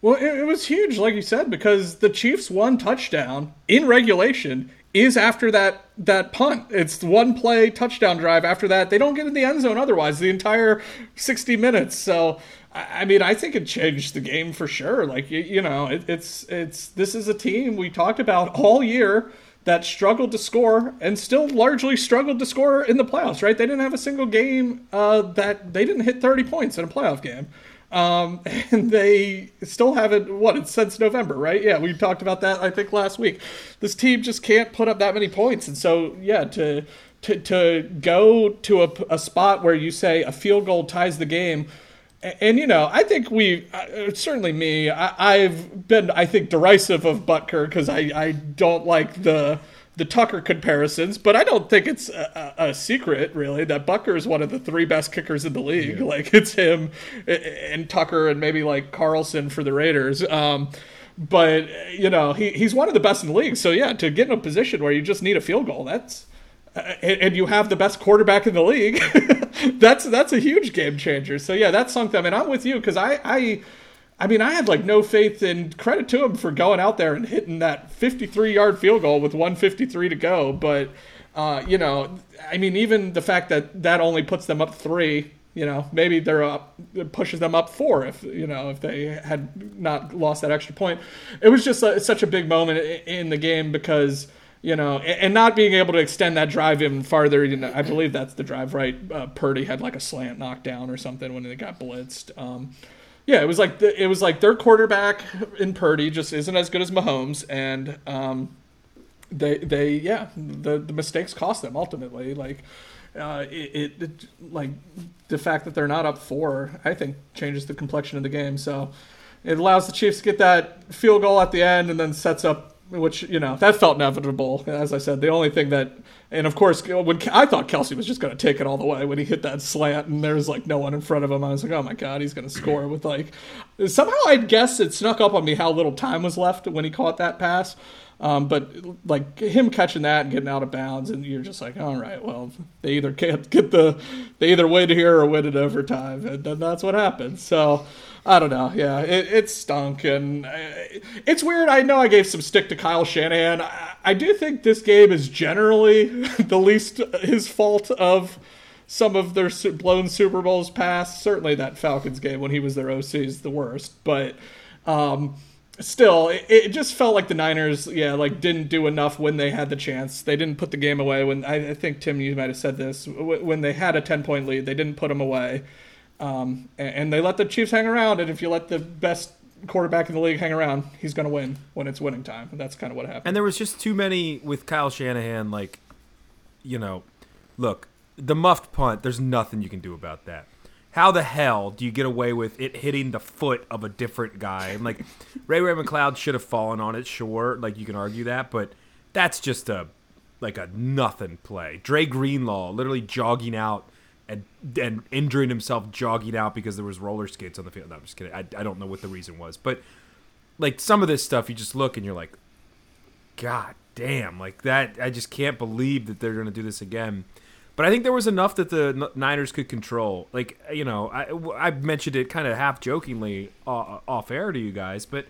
Well, it, it was huge, like you said, because the Chiefs' one touchdown in regulation is after that that punt. It's one play touchdown drive. After that, they don't get in the end zone otherwise the entire 60 minutes. So, I mean, I think it changed the game for sure. Like you, you know, it, it's it's this is a team we talked about all year that struggled to score and still largely struggled to score in the playoffs. Right? They didn't have a single game uh, that they didn't hit 30 points in a playoff game. Um, and they still haven't what it's since November, right? Yeah, we talked about that I think last week. This team just can't put up that many points, and so yeah, to to to go to a, a spot where you say a field goal ties the game. And, you know, I think we uh, certainly me. I, I've been, I think, derisive of Butker because I, I don't like the the Tucker comparisons, but I don't think it's a, a, a secret really that Butker is one of the three best kickers in the league. Like it's him and Tucker and maybe like Carlson for the Raiders. Um, but you know he, he's one of the best in the league. So yeah, to get in a position where you just need a field goal, that's and, and you have the best quarterback in the league. that's that's a huge game changer. So yeah, that sunk them, and I'm with you because I I I mean, I had like no faith in credit to him for going out there and hitting that 53 yard field goal with 153 to go. But, uh, you know, I mean, even the fact that that only puts them up three, you know, maybe they're up, it pushes them up four if, you know, if they had not lost that extra point. It was just a, such a big moment in the game because, you know, and not being able to extend that drive even farther. You know, I believe that's the drive, right? Uh, Purdy had like a slant knockdown or something when they got blitzed. Um, yeah, it was like the, it was like their quarterback in Purdy just isn't as good as Mahomes, and um, they they yeah the the mistakes cost them ultimately. Like uh, it, it, it like the fact that they're not up four, I think changes the complexion of the game. So it allows the Chiefs to get that field goal at the end, and then sets up which you know that felt inevitable. As I said, the only thing that, and of course, when I thought Kelce was just going to take it all the way when he hit that slant, and there was like no one in front of him, I was like, oh my god, he's going to score with like. Somehow I guess it snuck up on me how little time was left when he caught that pass. Um, but like him catching that and getting out of bounds, and you're just like, all right, well, they either can't get the, they either win here or win it overtime, and then that's what happens. So I don't know. Yeah, it, it stunk, and uh, it's weird. I know I gave some stick to Kyle Shanahan. I, I do think this game is generally the least his fault of some of their blown Super Bowls past. Certainly, that Falcons game when he was their OC is the worst, but. Um, still, it, it, just felt like the Niners, yeah, like didn't do enough when they had the chance. They didn't put the game away. When I, I think Tim, you might have said this when they had a ten point lead, they didn't put them away. Um, and, and, they let the Chiefs hang around. And if you let the best quarterback in the league hang around, he's going to win when it's winning time. And that's kind of what happened. And there was just too many with Kyle Shanahan. Like, you know, look, the muffed punt. There's nothing you can do about that. How the hell do you get away with it hitting the foot of a different guy? And like, Ray Ray McCloud should have fallen on it. Sure, like you can argue that, but that's just a like a nothing play. Dre Greenlaw literally jogging out and and injuring himself jogging out because there was roller skates on the field. No, I'm just kidding. I, I don't know what the reason was, but like some of this stuff, you just look and you're like, God damn, like that. I just can't believe that they're to do this again. But I think there was enough that the Niners could control. Like you know, I I mentioned it kind of half jokingly off air to you guys, but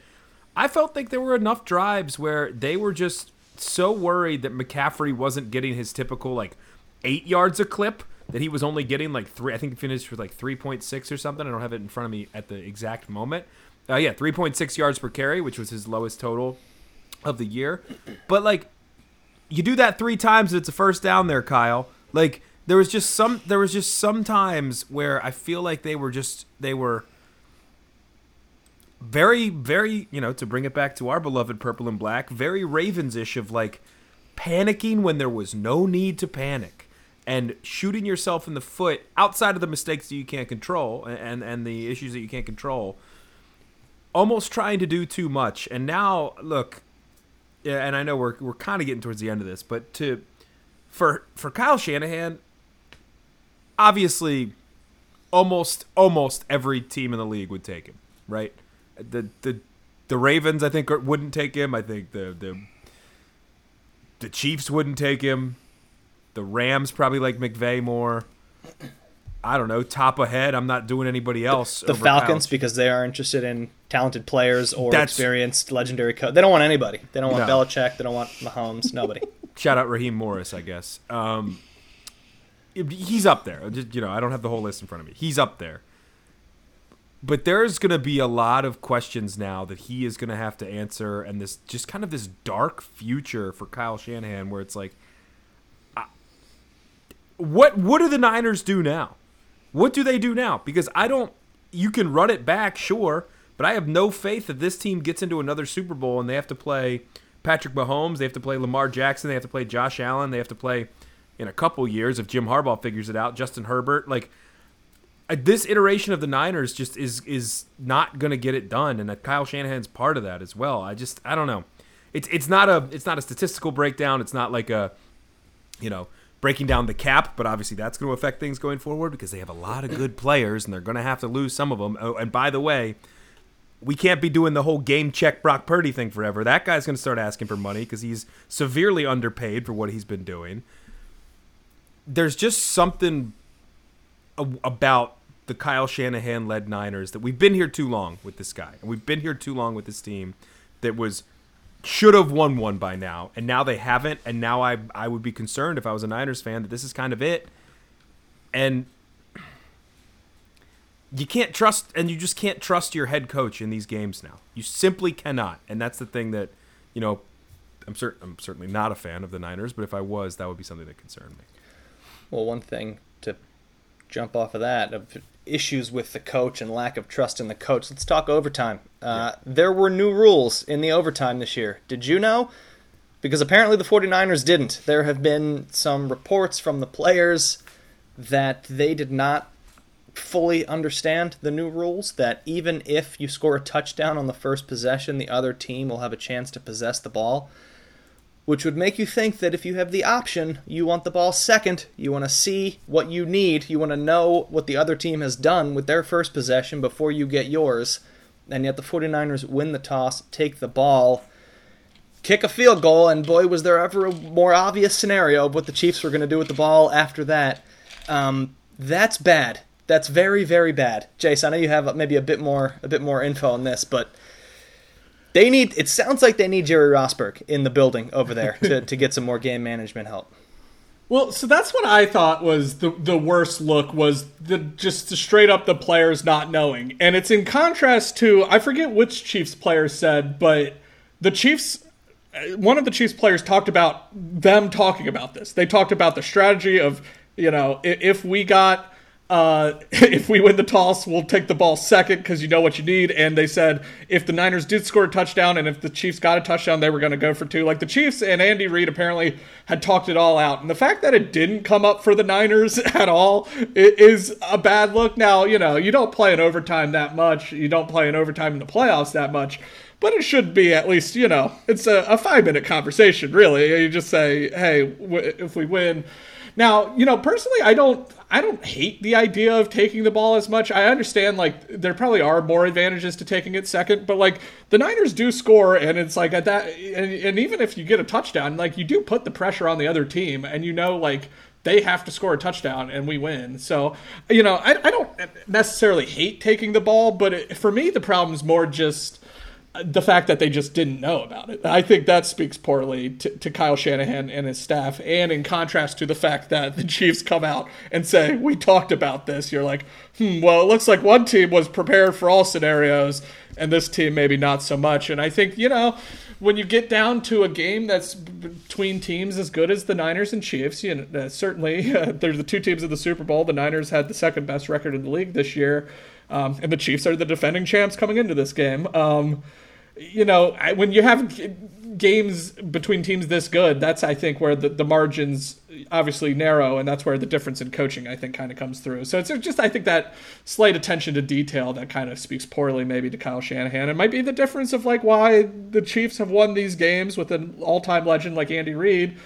I felt like there were enough drives where they were just so worried that McCaffrey wasn't getting his typical like eight yards a clip that he was only getting like three. I think he finished with like three point six or something. I don't have it in front of me at the exact moment. Uh, yeah, three point six yards per carry, which was his lowest total of the year. But like, you do that three times, it's a first down there, Kyle. Like there was just some there was just some times where I feel like they were just they were very very you know to bring it back to our beloved purple and black very ravens-ish of like panicking when there was no need to panic and shooting yourself in the foot outside of the mistakes that you can't control and and the issues that you can't control almost trying to do too much. And now look yeah, and I know we're we're kind of getting towards the end of this but to for for Kyle Shanahan obviously almost almost every team in the league would take him right? The the the Ravens I think wouldn't take him. I think the the the Chiefs wouldn't take him the Rams probably like McVay more. I don't know. Top ahead, I'm not doing anybody else. The Falcons Couch. because they are interested in talented players or That's, experienced legendary coach. They don't want anybody. They don't want no. Belichick. They don't want Mahomes. Nobody. Shout out Raheem Morris, I guess. Um, he's up there. You know, I don't have the whole list in front of me. He's up there. But there's going to be a lot of questions now that he is going to have to answer, and this just kind of this dark future for Kyle Shanahan, where it's like – what what do the Niners do now? What do they do now? Because I don't. You can run it back, sure, but I have no faith that this team gets into another Super Bowl and they have to play Patrick Mahomes, they have to play Lamar Jackson, they have to play Josh Allen, they have to play in a couple years if Jim Harbaugh figures it out, Justin Herbert, like uh, this iteration of the Niners just is is not going to get it done, and Kyle Shanahan's part of that as well. I just I don't know. It's it's not a it's not a statistical breakdown. It's not like a you know breaking down the cap, but obviously that's going to affect things going forward because they have a lot of good players and they're going to have to lose some of them. Oh, and by the way, we can't be doing the whole game check Brock Purdy thing forever. That guy's going to start asking for money because he's severely underpaid for what he's been doing. There's just something about the Kyle Shanahan led Niners that we've been here too long with this guy, and we've been here too long with this team that was should have won one by now, and now they haven't, and now I I would be concerned if I was a Niners fan that this is kind of it, and you can't trust, and you just can't trust your head coach in these games now. You simply cannot, and that's the thing that you know. I'm certain I'm certainly not a fan of the Niners, but if I was, that would be something that concerned me. Well, one thing to jump off of that issues with the coach and lack of trust in the coach. Let's talk overtime. Uh, yeah. There were new rules in the overtime this year. Did you know? Because apparently the 49ers didn't. There have been some reports from the players that they did not fully understand the new rules that even if you score a touchdown on the first possession, the other team will have a chance to possess the ball which would make you think that if you have the option, you want the ball second, you want to see what you need, you want to know what the other team has done with their first possession before you get yours. And yet the 49ers win the toss, take the ball, kick a field goal, and boy, was there ever a more obvious scenario of what the Chiefs were going to do with the ball after that. Um, that's bad. That's very, very bad. Jace, I know you have maybe a bit more a bit more info on this, but they need. It sounds like they need Jerry Rosburg in the building over there to, to get some more game management help. Well, so that's what I thought was the the worst look was the just the straight up the players not knowing, and it's in contrast to I forget which Chiefs player said, but the Chiefs uh, one of the Chiefs players talked about them talking about this. They talked about the strategy of you know if we got uh, if we win the toss, we'll take the ball second because you know what you need. And they said if the Niners did score a touchdown and if the Chiefs got a touchdown, they were going to go for two. Like the Chiefs and Andy Reid apparently had talked it all out. And the fact that it didn't come up for the Niners at all is a bad look. Now, you know, you don't play in overtime that much, you don't play in overtime in the playoffs that much. But it should be at least, you know, it's a, a five minute conversation, really. You just say, hey, w- if we win, now, you know, personally, I don't I don't hate the idea of taking the ball as much. I understand like there probably are more advantages to taking it second, but like the Niners do score and it's like at that and, and even if you get a touchdown, like you do put the pressure on the other team and you know like they have to score a touchdown and we win. So, you know, I, I don't necessarily hate taking the ball, but it, for me, the problem is more just the fact that they just didn't know about it. I think that speaks poorly to, to, Kyle Shanahan and his staff. And in contrast to the fact that the Chiefs come out and say, We talked about this, you're like, hmm, well, it looks like one team was prepared for all scenarios, and this team maybe not so much. And I think, you know, when you get down to a game that's between teams as good as the Niners and Chiefs, you know, uh, certainly uh, they're the two teams of the Super Bowl. The Niners had the second best record in the league this year. Um, and the Chiefs are the defending champs coming into this game. Um, you know, when you have games between teams this good, that's I think where the, the margins obviously narrow, and that's where the difference in coaching I think kind of comes through. So it's just I think that slight attention to detail that kind of speaks poorly maybe to Kyle Shanahan. It might be the difference of like why the Chiefs have won these games with an all-time legend like Andy Reid.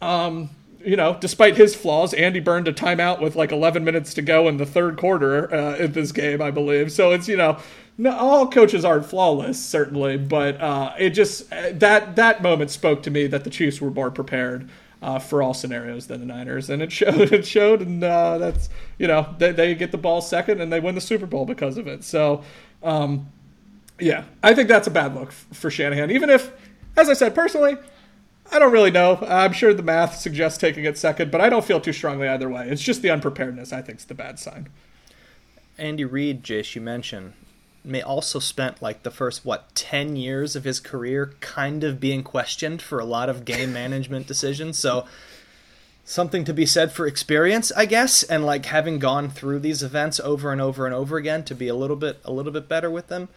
Um, you know, despite his flaws, Andy burned a timeout with like 11 minutes to go in the third quarter uh, in this game, I believe. So it's you know no, all coaches aren't flawless, certainly, but uh, it just that that moment spoke to me that the Chiefs were more prepared uh, for all scenarios than the Niners, and it showed. It showed, and uh, that's you know they, they get the ball second and they win the Super Bowl because of it. So, um, yeah, I think that's a bad look for Shanahan. Even if, as I said personally, I don't really know. I'm sure the math suggests taking it second, but I don't feel too strongly either way. It's just the unpreparedness I think is the bad sign. Andy Reid, Jace, you mentioned may also spent like the first what 10 years of his career kind of being questioned for a lot of game management decisions so something to be said for experience i guess and like having gone through these events over and over and over again to be a little bit a little bit better with them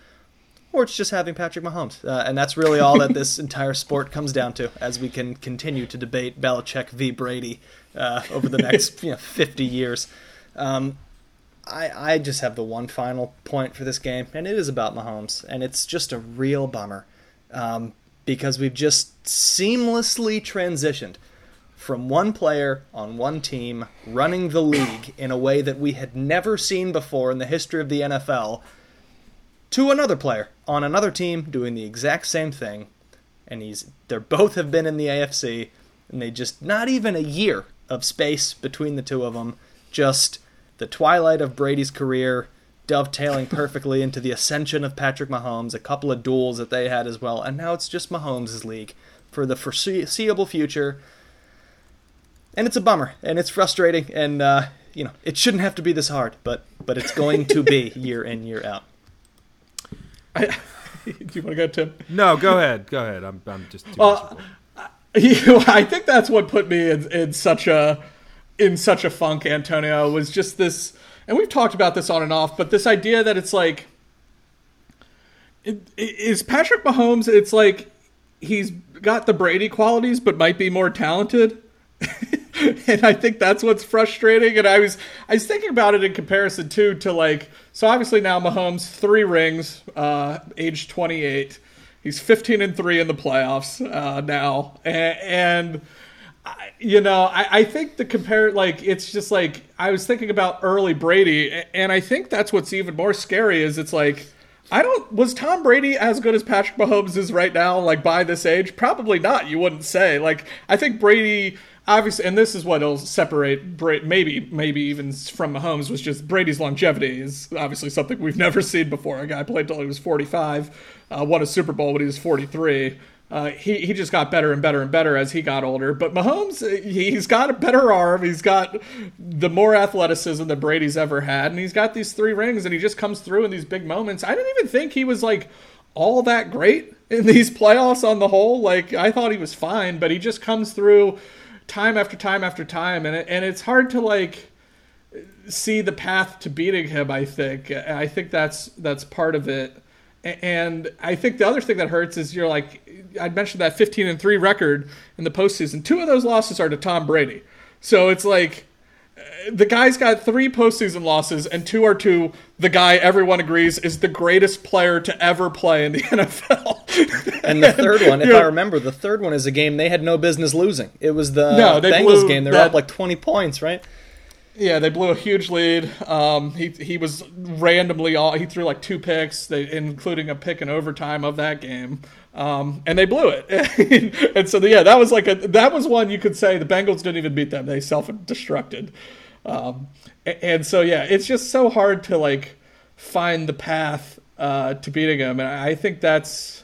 or it's just having Patrick Mahomes. Uh, and that's really all that this entire sport comes down to as we can continue to debate Belichick v. Brady uh, over the next you know, 50 years. Um, I, I just have the one final point for this game, and it is about Mahomes, and it's just a real bummer um, because we've just seamlessly transitioned from one player on one team running the league in a way that we had never seen before in the history of the NFL to another player on another team doing the exact same thing, and he's they're both have been in the AFC, and they just not even a year of space between the two of them, just the twilight of Brady's career, dovetailing perfectly into the ascension of Patrick Mahomes, a couple of duels that they had as well, and now it's just Mahomes' league for the foreseeable future. And it's a bummer, and it's frustrating, and uh, you know it shouldn't have to be this hard, but but it's going to be year in year out. I, do you want to go, Tim? No, go ahead. Go ahead. I'm, I'm just Well, You, I think that's what put me in, in such a in such a funk. Antonio was just this, and we've talked about this on and off, but this idea that it's like, it, is Patrick Mahomes? It's like he's got the Brady qualities, but might be more talented. and I think that's what's frustrating. And I was I was thinking about it in comparison too to like so obviously now Mahomes three rings, uh, age twenty eight. He's fifteen and three in the playoffs uh, now, and. and you know, I, I think the compare like it's just like I was thinking about early Brady, and I think that's what's even more scary is it's like I don't was Tom Brady as good as Patrick Mahomes is right now, like by this age? Probably not. You wouldn't say. Like I think Brady obviously, and this is what'll separate Bra- maybe maybe even from Mahomes was just Brady's longevity is obviously something we've never seen before. A guy played till he was 45, uh, won a Super Bowl when he was 43. Uh, he he just got better and better and better as he got older. But Mahomes, he's got a better arm. He's got the more athleticism that Brady's ever had, and he's got these three rings, and he just comes through in these big moments. I didn't even think he was like all that great in these playoffs on the whole. Like I thought he was fine, but he just comes through time after time after time, and it, and it's hard to like see the path to beating him. I think I think that's that's part of it. And I think the other thing that hurts is you're like I mentioned that 15 and three record in the postseason. Two of those losses are to Tom Brady, so it's like the guy's got three postseason losses, and two are to the guy everyone agrees is the greatest player to ever play in the NFL. and the third one, if I remember, the third one is a game they had no business losing. It was the no, Bengals game. They were up like 20 points, right? Yeah, they blew a huge lead. Um, he he was randomly all he threw like two picks, they, including a pick in overtime of that game, um, and they blew it. and so yeah, that was like a that was one you could say the Bengals didn't even beat them; they self destructed. Um, and so yeah, it's just so hard to like find the path uh, to beating them, and I think that's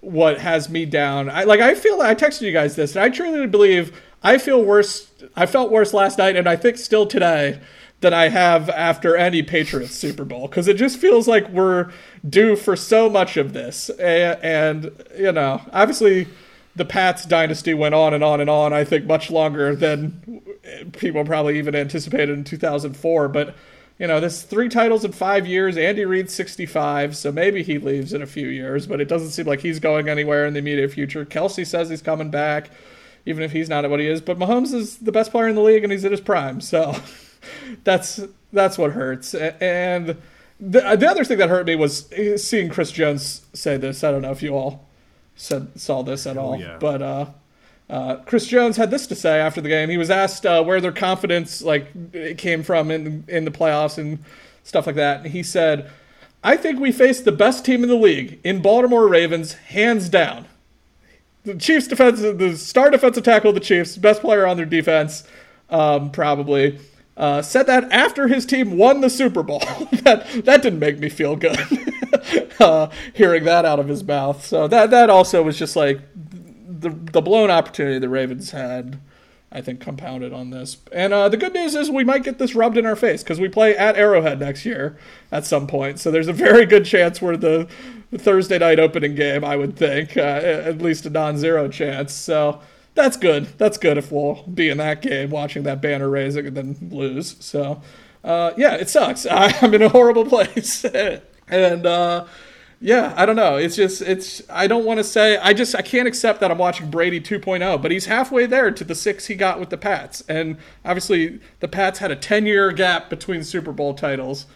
what has me down. I like I feel I texted you guys this, and I truly believe I feel worse. I felt worse last night, and I think still today than I have after any Patriots Super Bowl because it just feels like we're due for so much of this. And, you know, obviously the Pats dynasty went on and on and on. I think much longer than people probably even anticipated in 2004. But you know, this three titles in five years. Andy Reid's 65, so maybe he leaves in a few years, but it doesn't seem like he's going anywhere in the immediate future. Kelce says he's coming back even if he's not at what he is. But Mahomes is the best player in the league, and he's at his prime. So that's that's what hurts. And the the other thing that hurt me was seeing Chris Jones say this. I don't know if you all said saw this at all, yeah. but. uh uh, Chris Jones had this to say after the game. He was asked uh, where their confidence like came from in in the playoffs and stuff like that. And he said, "I think we faced the best team in the league in Baltimore Ravens, hands down the Chiefs defense, the star defensive tackle of the Chiefs, best player on their defense, um, probably. Uh, said that after his team won the Super Bowl. that that didn't make me feel good. uh, hearing that out of his mouth. So that that also was just like the the blown opportunity the Ravens had. I think compounded on this. And uh, the good news is we might get this rubbed in our face because we play at Arrowhead next year at some point. So there's a very good chance we're the Thursday night opening game, I would think, uh, at least a non-zero chance. So that's good. That's good if we'll be in that game watching that banner raising and then lose. So uh, yeah, it sucks. I, am in a horrible place, and uh, yeah, I don't know. It's just it's. I don't want to say. I just I can't accept that I'm watching Brady 2.0, but he's halfway there to the six he got with the Pats, and obviously the Pats had a 10 year gap between Super Bowl titles.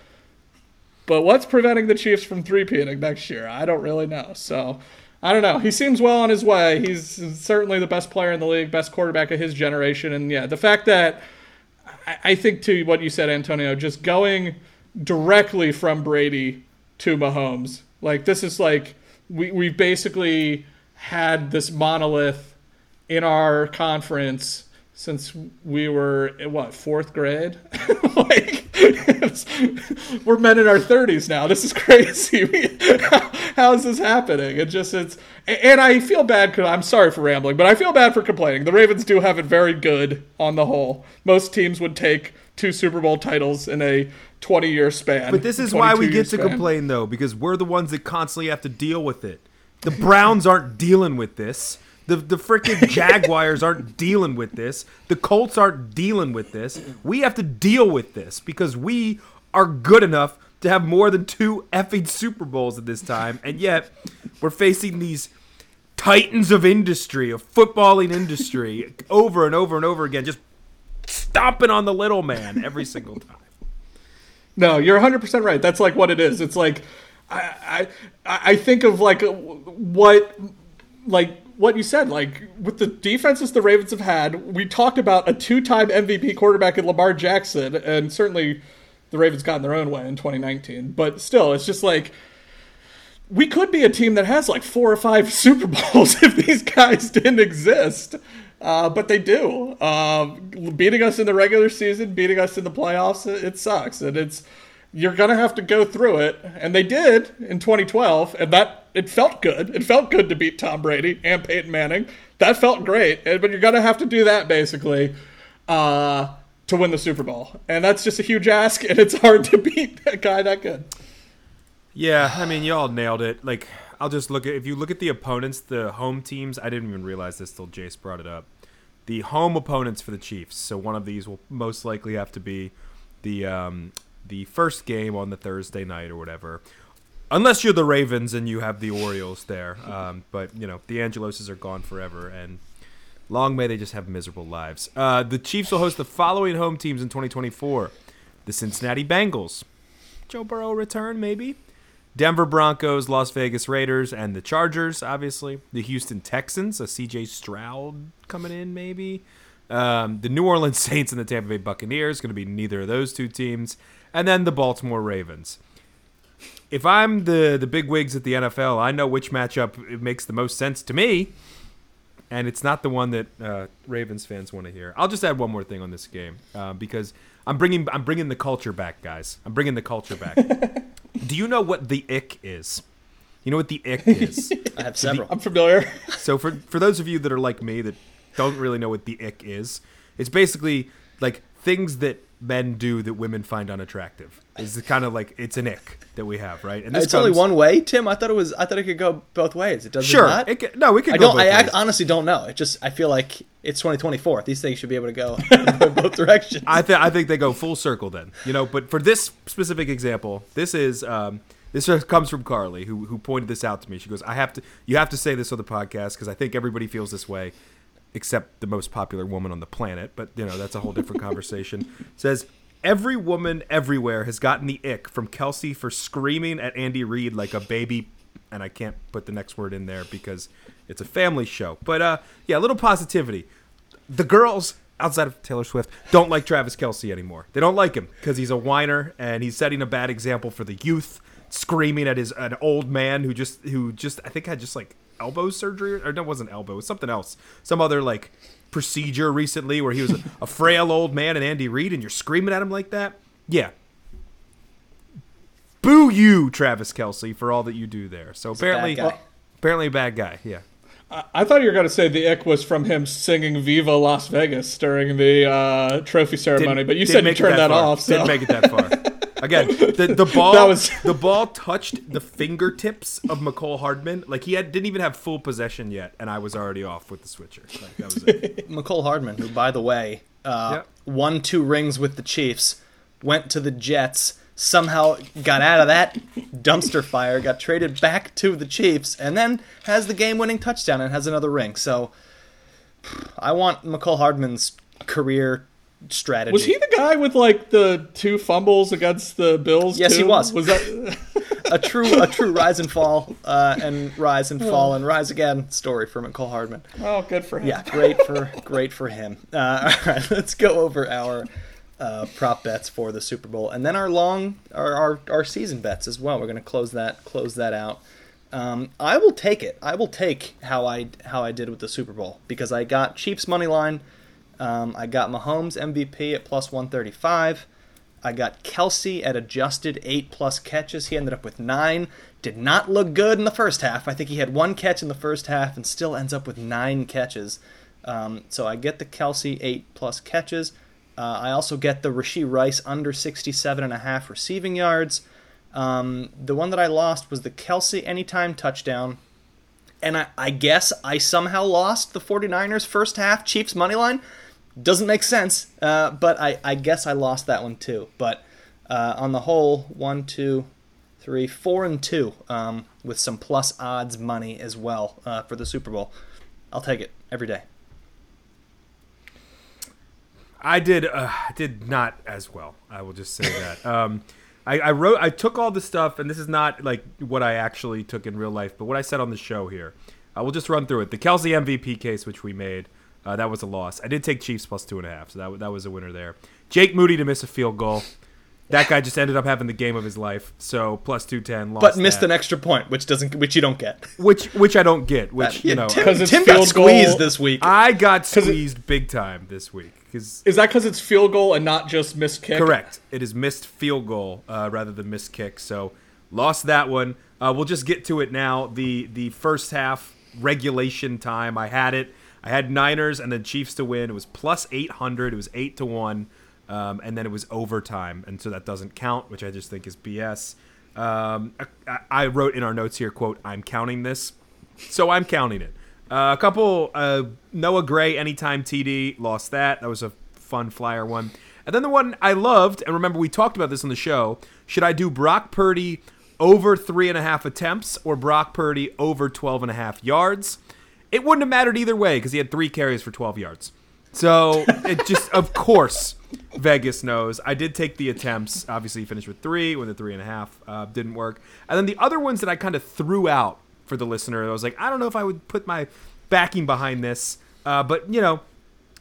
But what's preventing the Chiefs from three-peating next year? I don't really know. So I don't know. He seems well on his way. He's certainly the best player in the league, best quarterback of his generation. And yeah, the fact that I think to what you said, Antonio, just going directly from Brady to Mahomes, like this is like we we've basically had this monolith in our conference since we were what fourth grade like we're men in our 30s now. This is crazy. how is this happening? It just it's and I feel bad because I'm sorry for rambling, but I feel bad for complaining. The Ravens do have it very good on the whole. Most teams would take two Super Bowl titles in a 20 year span. But this is why we get to span. complain though, because we're the ones that constantly have to deal with it. The Browns aren't dealing with this. The the freaking Jaguars aren't dealing with this. The Colts aren't dealing with this. We have to deal with this because we are good enough to have more than two effing Super Bowls at this time, and yet we're facing these titans of industry, of footballing industry, over and over and over again, just stomping on the little man every single time. No, you're 100% right. That's like what it is. It's like I I I think of like what like what you said like with the defenses the Ravens have had, we talked about a two-time MVP quarterback in Lamar Jackson and certainly the Ravens got in their own way in 2019, but still it's just like we could be a team that has like four or five Super Bowls if these guys didn't exist. Uh, but they do. Uh, beating us in the regular season, beating us in the playoffs, it, it sucks. And it's you're gonna have to go through it, and they did in 2012, and that it felt good. It felt good to beat Tom Brady and Peyton Manning. That felt great, but you're gonna have to do that basically uh, to win the Super Bowl, and that's just a huge ask, and it's hard to beat a guy that good. Yeah, I mean, y'all nailed it. Like, I'll just look at if you look at the opponents, the home teams. I didn't even realize this till Jace brought it up. The home opponents for the Chiefs. So one of these will most likely have to be the um, the first game on the Thursday night or whatever. Unless you're the Ravens and you have the Orioles there, um, but you know the Angeloses are gone forever, and long may they just have miserable lives. Uh, the Chiefs will host the following home teams in 2024: the Cincinnati Bengals, Joe Burrow return maybe, Denver Broncos, Las Vegas Raiders, and the Chargers, obviously. The Houston Texans, a CJ Stroud coming in, maybe. Um, the New Orleans Saints and the Tampa Bay Buccaneers, going to be neither of those two teams. And then the Baltimore Ravens. If I'm the, the big wigs at the NFL, I know which matchup makes the most sense to me. And it's not the one that uh, Ravens fans want to hear. I'll just add one more thing on this game uh, because I'm bringing I'm bringing the culture back, guys. I'm bringing the culture back. Do you know what the ick is? You know what the ick is? I have several. I'm familiar. so for for those of you that are like me that don't really know what the ick is, it's basically like things that men do that women find unattractive. It's kind of like it's an ick that we have, right? And it's comes, only one way, Tim. I thought it was. I thought it could go both ways. It doesn't. Sure. Not? It could, no, we could I go don't. I act, honestly don't know. It just. I feel like it's 2024. These things should be able to go both directions. I think I think they go full circle then. You know, but for this specific example, this is um, this comes from Carly who who pointed this out to me. She goes, "I have to you have to say this on the podcast because I think everybody feels this way, except the most popular woman on the planet. But you know, that's a whole different conversation." Says. Every woman everywhere has gotten the ick from Kelce for screaming at Andy Reid like a baby, and I can't put the next word in there because it's a family show. But uh, yeah, a little positivity. The girls outside of Taylor Swift don't like Travis Kelce anymore. They don't like him because he's a whiner and he's setting a bad example for the youth, screaming at his an old man who just who just I think had just like elbow surgery or no, it wasn't elbow, it was something else, some other like procedure recently where he was a, a frail old man and Andy Reid and you're screaming at him like that. Yeah. Boo you, Travis Kelce, for all that you do there. So apparently, bad guy. apparently a bad guy. Yeah. I, I thought you were going to say the ick was from him singing "Viva Las Vegas" during the uh, trophy ceremony, Didn't- but you said you it turned that, far. off. So Didn't make it that far. Again, the, the ball was- the ball touched the fingertips of Mecole Hardman. Like he had didn't even have full possession yet, and I was already off with the switcher. Like that was it. Mecole Hardman, who, by the way, uh, Yep. won two rings with the Chiefs, went to the Jets, somehow got out of that dumpster fire, got traded back to the Chiefs, and then has the game winning touchdown and has another ring. So I want Mecole Hardman's career strategy. was he the guy with like the two fumbles against the Bills? Yes, he was. Was that? a true a true rise and fall uh, and rise and fall and rise again story for Mecole Hardman. oh, good for him. Yeah, great for great for him. Uh, all right, let's go over our uh, prop bets for the Super Bowl, and then our long our our, our season bets as well. We're going to close that close that out. Um, I will take it. I will take how I how I did with the Super Bowl because I got Chiefs money line. Um, I got Mahomes MVP at plus one thirty five. I got Kelce at adjusted eight plus catches. He ended up with nine. Did not look good in the first half. I think he had one catch in the first half and still ends up with nine catches. Um, so I get the Kelce eight plus catches. Uh, I also get the Rashee Rice under 67 and a half receiving yards. Um, the one that I lost was the Kelce anytime touchdown. And I, I guess I somehow lost the 49ers first half Chiefs money line. Doesn't make sense, uh, but I, I guess I lost that one too. But uh, on the whole, one, two, three, four, and two, um, with some plus odds money as well uh, for the Super Bowl. I'll take it every day. I did uh, did not as well. I will just say that. Um, I, I wrote I took all the stuff, and this is not like what I actually took in real life, but what I said on the show here. I will just run through it. The Kelce MVP case, which we made, uh, that was a loss. I did take Chiefs plus two and a half, so that that was a winner there. Jake Moody to miss a field goal. That guy just ended up having the game of his life. So plus two ten, but missed that. an extra point, which doesn't, which you don't get. Which which I don't get. Which you know, Tim, 'Cause it's Tim got field squeezed goal- this week. I got squeezed big time this week because Is that because it's field goal and not just missed kick? Correct. It is missed field goal uh, rather than missed kick. So lost that one. Uh, we'll just get to it now. The the first half regulation time. I had it. I had Niners and then Chiefs to win. It was plus eight hundred. It was eight to one, um, and then it was overtime, and so that doesn't count, which I just think is BS. Um, I, I wrote in our notes here, "quote I'm counting this," so I'm counting it. Uh, a couple uh, Noah Gray anytime TD lost that. That was a fun flyer one. And then the one I loved, and remember we talked about this on the show. Should I do Brock Purdy over three and a half attempts or Brock Purdy over 12 and a half yards? It wouldn't have mattered either way because he had three carries for 12 yards. So it just, of course, Vegas knows. I did take the attempts. Obviously, he finished with three when the three and a half uh, didn't work. And then the other ones that I kind of threw out for the listener, I was like, I don't know if I would put my backing behind this, uh, but you know,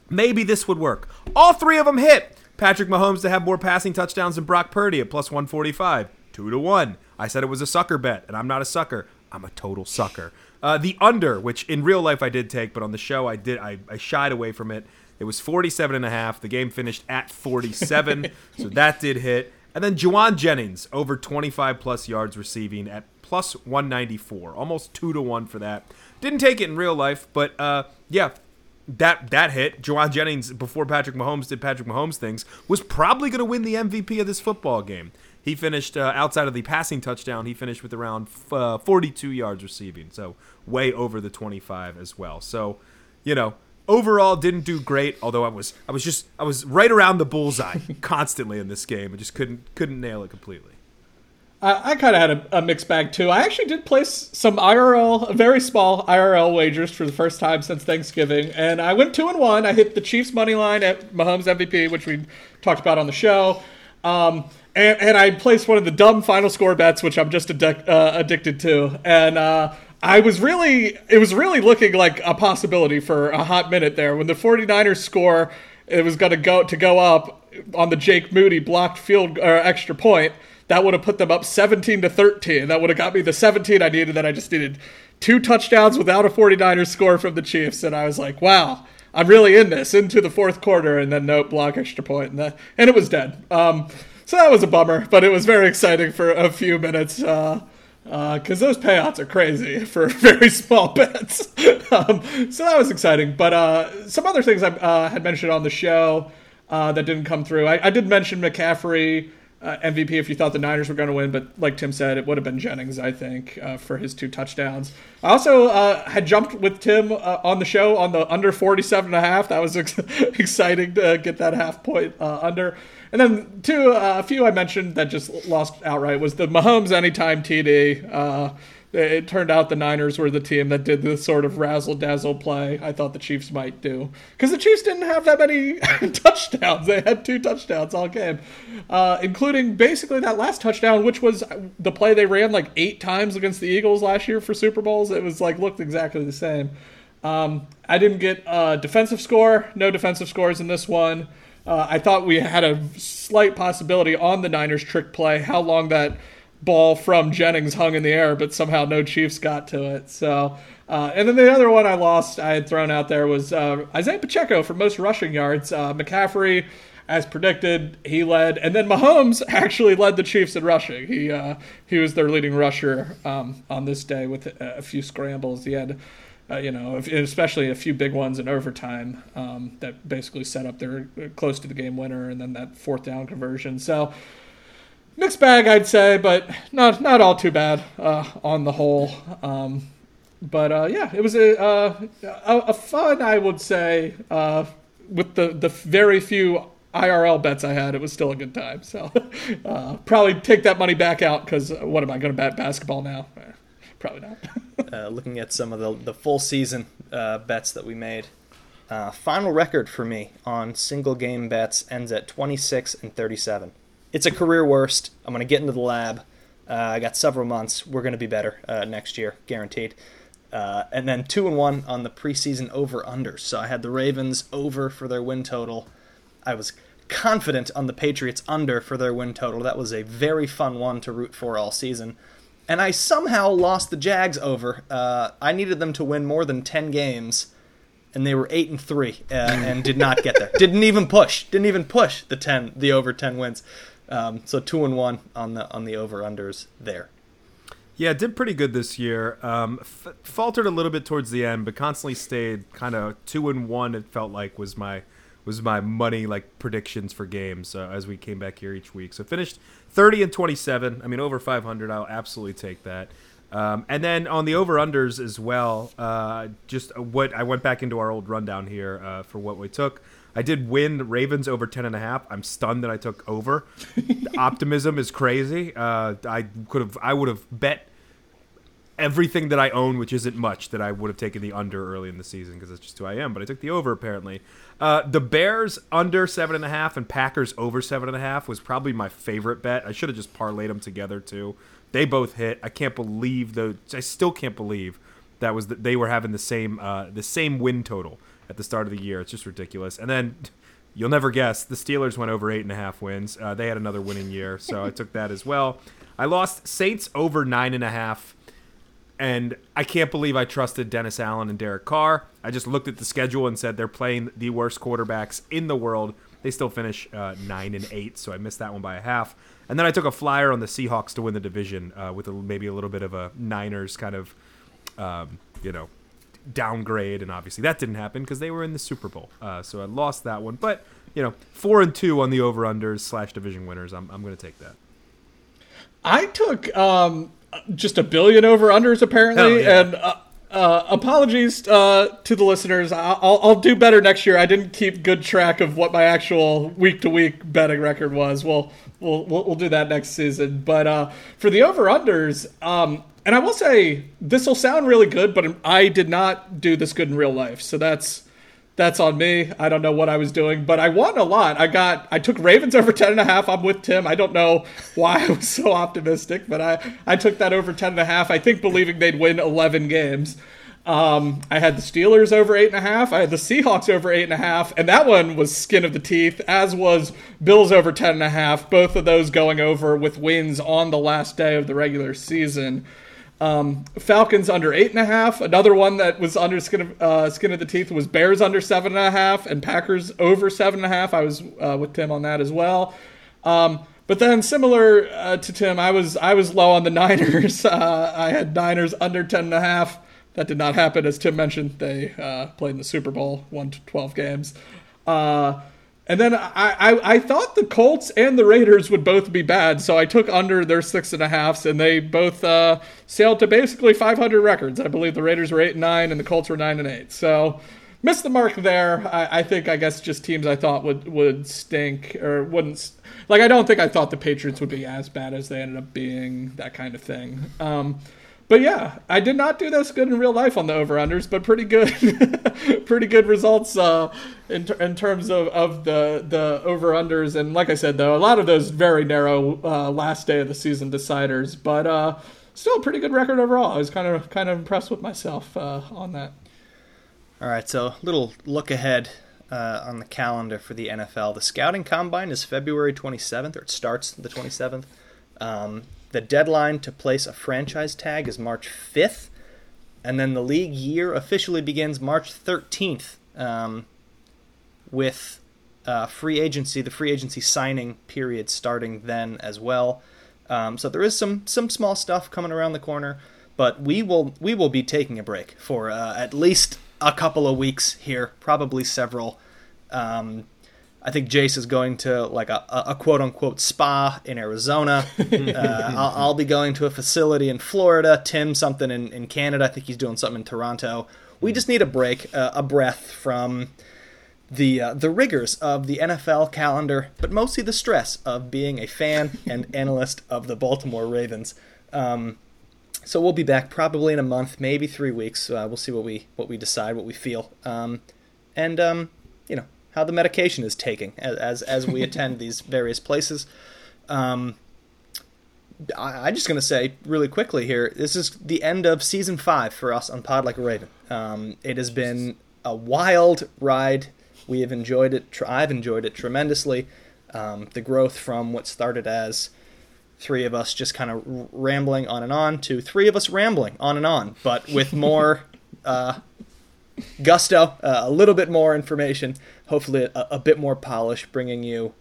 maybe this would work. All three of them hit. Patrick Mahomes to have more passing touchdowns than Brock Purdy at plus 145. Two to one. I said it was a sucker bet, and I'm not a sucker. I'm a total sucker. Uh, the under, which in real life I did take, but on the show I did I, I shied away from it. It was 47 and a half. The game finished at 47, so that did hit. And then Jauan Jennings over 25 plus yards receiving at plus 194, almost two to one for that. Didn't take it in real life, but uh, yeah, that that hit. Jauan Jennings before Patrick Mahomes did Patrick Mahomes things was probably going to win the MVP of this football game. He finished uh, outside of the passing touchdown. He finished with around uh, 42 yards receiving, so way over the 25 as well. So, you know, overall didn't do great. Although I was I was just I was right around the bullseye constantly in this game. I just couldn't couldn't nail it completely. I, I kind of had a, a mixed bag too. I actually did place some IRL, very small IRL wagers for the first time since Thanksgiving, and I went two and one. I hit the Chiefs money line at Mahomes MVP, which we talked about on the show, um, and and I placed one of the dumb final score bets, which I'm just addic- uh, addicted to, and. Uh, I was really, it was really looking like a possibility for a hot minute there when the 49ers score, it was going to go to go up on the Jake Moody blocked field or extra point that would have put them up 17 to 13. That would have got me the 17 I needed. That I just needed two touchdowns without a 49ers score from the Chiefs. And I was like, wow, I'm really in this into the fourth quarter. And then nope, block extra point, and, that, and it was dead. Um, so that was a bummer, but it was very exciting for a few minutes. Uh, because uh, those payouts are crazy for very small bets. um, so that was exciting. But uh, some other things I uh, had mentioned on the show uh, that didn't come through. I, I did mention McCaffrey uh, MVP if you thought the Niners were going to win, but like Tim said, it would have been Jennings, I think, uh, for his two touchdowns. I also had jumped with Tim on the show on the under 47 and a half. That was ex- exciting to get that half point under. And then two, uh, a few I mentioned that just lost outright was the Mahomes anytime TD. Uh, it turned out the Niners were the team that did the sort of razzle dazzle play. I thought the Chiefs might do because the Chiefs didn't have that many touchdowns. They had two touchdowns all game, uh, including basically that last touchdown, which was the play they ran like eight times against the Eagles last year for Super Bowls. It was like looked exactly the same. Um, I didn't get a defensive score. No defensive scores in this one. Uh, I thought we had a slight possibility on the Niners trick play, how long that ball from Jennings hung in the air, but somehow no Chiefs got to it. So, uh, and then the other one I lost, I had thrown out there was uh, Isaiah Pacheco for most rushing yards. Uh, McCaffrey, as predicted, he led, and then Mahomes actually led the Chiefs in rushing. He uh, he was their leading rusher um, on this day with a few scrambles. He had, uh, you know, especially a few big ones in overtime um, that basically set up their uh, close to the game winner, and then that fourth down conversion. So mixed bag, I'd say, but not not all too bad uh, on the whole. Um, but uh, yeah, it was a, uh, a, a fun, I would say, uh, with the the very few IRL bets I had, it was still a good time. So uh, probably take that money back out because what am I going to bet basketball now? Probably not. Uh, looking at some of the the full season bets that we made. final record for me on single game bets ends at 26 and 37 it's a career worst. I'm going to get into the lab. Uh, I got several months. We're going to be better uh, next year, guaranteed. Uh, and then two and one on the preseason over under. So I had the Ravens over for their win total. I was confident on the Patriots under for their win total. That was a very fun one to root for all season. And I somehow lost the Jags over. Uh, I needed them to win more than 10 games and they were eight and three uh, and did not get there. Didn't even push. Didn't even push the ten, the over ten wins. Um, so two and one on the on the over unders there. Yeah, did pretty good this year. Um, f- faltered a little bit towards the end, but constantly stayed kind of two and one. It felt like was my was my money like predictions for games uh, as we came back here each week. So finished thirty and twenty seven. I mean, over five hundred. I'll absolutely take that. Um, and then on the over unders as well, uh, just what I went back into our old rundown here uh, for what we took. I did win Ravens over 10 and a half. I'm stunned that I took over. optimism is crazy. Uh, I could have I would have bet everything that I own, which isn't much, that I would have taken the under early in the season because that's just who I am. But I took the over apparently. Uh, the Bears under seven and a half and Packers over seven and a half was probably my favorite bet. I should have just parlayed them together too. They both hit. I can't believe the. I still can't believe that was that they were having the same uh, the same win total at the start of the year. It's just ridiculous. And then you'll never guess the Steelers went over eight and a half wins. Uh, they had another winning year, so I took that as well. I lost Saints over nine and a half, and I can't believe I trusted Dennis Allen and Derek Carr. I just looked at the schedule and said they're playing the worst quarterbacks in the world. They still finish uh, nine and eight, so I missed that one by a half. And then I took a flyer on the Seahawks to win the division uh, with a, maybe a little bit of a Niners kind of, um, you know, downgrade, and obviously that didn't happen because they were in the Super Bowl. Uh, so I lost that one. But you know, four and two on the over unders slash division winners. I'm I'm going to take that. I took um, just a billion over unders apparently, yeah. and. Uh, uh, apologies uh, to the listeners. I'll, I'll do better next year. I didn't keep good track of what my actual week to week betting record was. We'll, we'll we'll do that next season. But uh, for the over unders, um, and I will say this will sound really good, but I did not do this good in real life, so that's that's on me. I don't know what I was doing, but I won a lot. I got I took Ravens over 10 and a half. I'm with Tim. I don't know why I was so optimistic, but I I took that over 10 and a half. I think believing they'd win 11 games. Um, I had the Steelers over eight and a half. I had the Seahawks over eight and a half, and that one was skin of the teeth. As was Bills over ten and a half. Both of those going over with wins on the last day of the regular season. Um, Falcons under eight and a half. Another one that was under skin of, uh, skin of the teeth was Bears under seven and a half, and Packers over seven and a half. I was uh, with Tim on that as well. Um, but then, similar uh, to Tim, I was I was low on the Niners. Uh, I had Niners under ten and a half. That did not happen, as Tim mentioned. They uh, played in the Super Bowl, won twelve games. Uh, and then I, I, I, thought the Colts and the Raiders would both be bad, so I took under their six and a halfs, and they both uh, sailed to basically 500 records. I believe the Raiders were eight and nine, and the Colts were nine and eight. So missed the mark there. I, I think I guess just teams I thought would would stink or wouldn't. Like I don't think I thought the Patriots would be as bad as they ended up being. That kind of thing. Um, but yeah, I did not do this good in real life on the over unders, but pretty good, pretty good results uh, in, ter- in terms of, of the the over unders. And like I said, though, a lot of those very narrow uh, last day of the season deciders, but uh, still a pretty good record overall. I was kind of kind of impressed with myself uh, on that. All right, so a little look ahead uh, on the calendar for the NFL. The scouting combine is February 27th, or it starts the 27th. Um, the deadline to place a franchise tag is March 5th, and then the league year officially begins March 13th um, with uh, free agency, the free agency signing period starting then as well. Um, so there is some some small stuff coming around the corner, but we will we will be taking a break for uh, at least a couple of weeks here, probably several. Um, I think Jace is going to like a, a quote unquote spa in Arizona. uh, I'll, I'll, be going to a facility in Florida. Tim something in, in Canada. I think he's doing something in Toronto. We just need a break, uh, a breath from the uh, the rigors of the NFL calendar, but mostly the stress of being a fan and analyst of the Baltimore Ravens. Um, so we'll be back probably in a month, maybe three weeks. Uh, we'll see what we what we decide, what we feel, um, and um, you know how the medication is taking as as we attend these various places. Um, I, am just gonna say really quickly here. This is the end of season five for us on Pod Like a Raven. Um, it has been a wild ride. We have enjoyed it. I've enjoyed it tremendously. Um, the growth from what started as three of us just kind of rambling on and on to three of us rambling on and on, but with more uh, gusto, uh, a little bit more information, hopefully a, a bit more polish, bringing you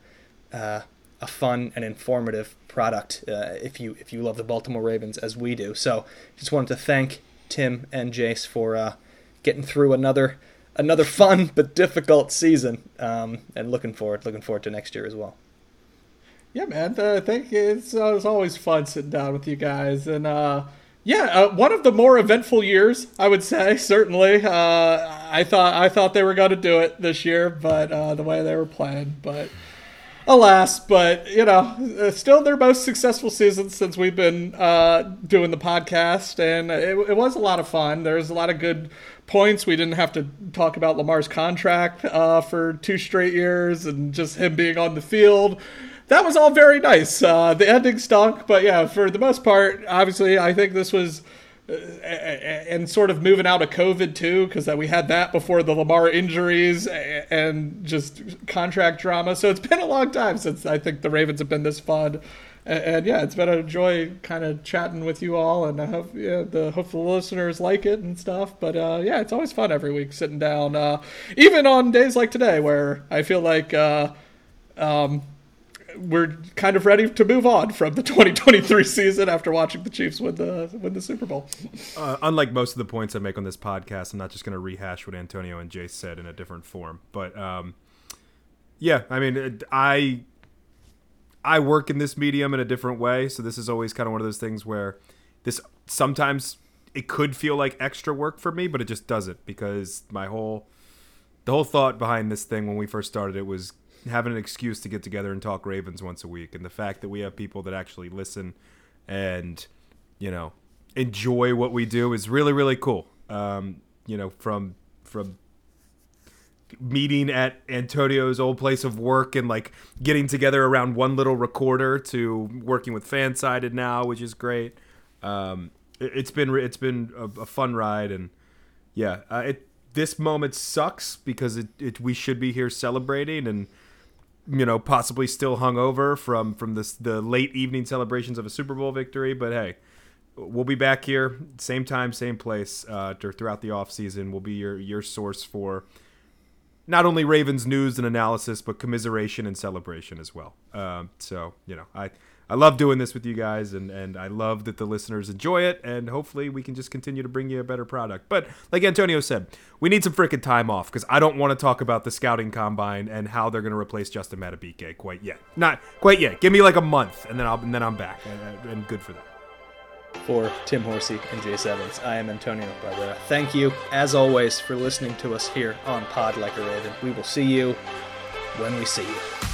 uh, a fun and informative product uh, if you if you love the Baltimore Ravens as we do. So, just wanted to thank Tim and Jace for uh, getting through another another fun but difficult season, um, and looking forward looking forward to next year as well. Yeah, man. I think it's, uh, it's always fun sitting down with you guys, and uh, yeah, uh, one of the more eventful years, I would say. Certainly, uh, I thought I thought they were going to do it this year, but uh, the way they were playing, but alas, but you know, uh, still their most successful season since we've been uh, doing the podcast, and it, it, was a lot of fun. There's a lot of good points. We didn't have to talk about Lamar's contract uh, for two straight years, and just him being on the field that was all very nice. Uh, the ending stunk, but yeah, for the most part, obviously, I think this was. Uh, and sort of moving out of COVID too, because we had that before the Lamar injuries and just contract drama. So it's been a long time since I think the Ravens have been this fun. And, yeah, it's been a joy kind of chatting with you all, and I hope yeah, the hope the listeners like it and stuff. But uh, yeah, it's always fun every week sitting down, uh, even on days like today where I feel like uh, um, we're kind of ready to move on from the 2023 season after watching the Chiefs win the win the Super Bowl. Uh, unlike most of the points I make on this podcast, I'm not just going to rehash what Antonio and Jace said in a different form. But um, yeah, I mean, I I work in this medium in a different way, so this is always kind of one of those things where this sometimes it could feel like extra work for me, but it just doesn't because my whole the whole thought behind this thing when we first started it was having an excuse to get together and talk Ravens once a week, and the fact that we have people that actually listen and you know enjoy what we do is really really cool. Um, you know, from from meeting at Antonio's old place of work and like getting together around one little recorder to working with Fansided now, which is great. Um, it, has been it's been a, a, fun ride and yeah, uh, it this moment sucks because it, it we should be here celebrating and you know, possibly still hungover from from this the late evening celebrations of a Super Bowl victory. But hey, we'll be back here, same time, same place, uh, throughout the off season. We'll be your your source for not only Ravens news and analysis, but commiseration and celebration as well. Um, so you know, I I love doing this with you guys, and and I love that the listeners enjoy it, and hopefully we can just continue to bring you a better product. But like Antonio said, we need some freaking time off because I don't want to talk about the scouting combine and how they're going to replace Justin Madubuike quite yet. Not quite yet. Give me like a month, and then I'll and then I'm back, and, and good for that. For Tim Horsey and Jace Evans, I am Antonio Barbera. Thank you, as always, for listening to us here on Pod Like a Raven. We will see you when we see you.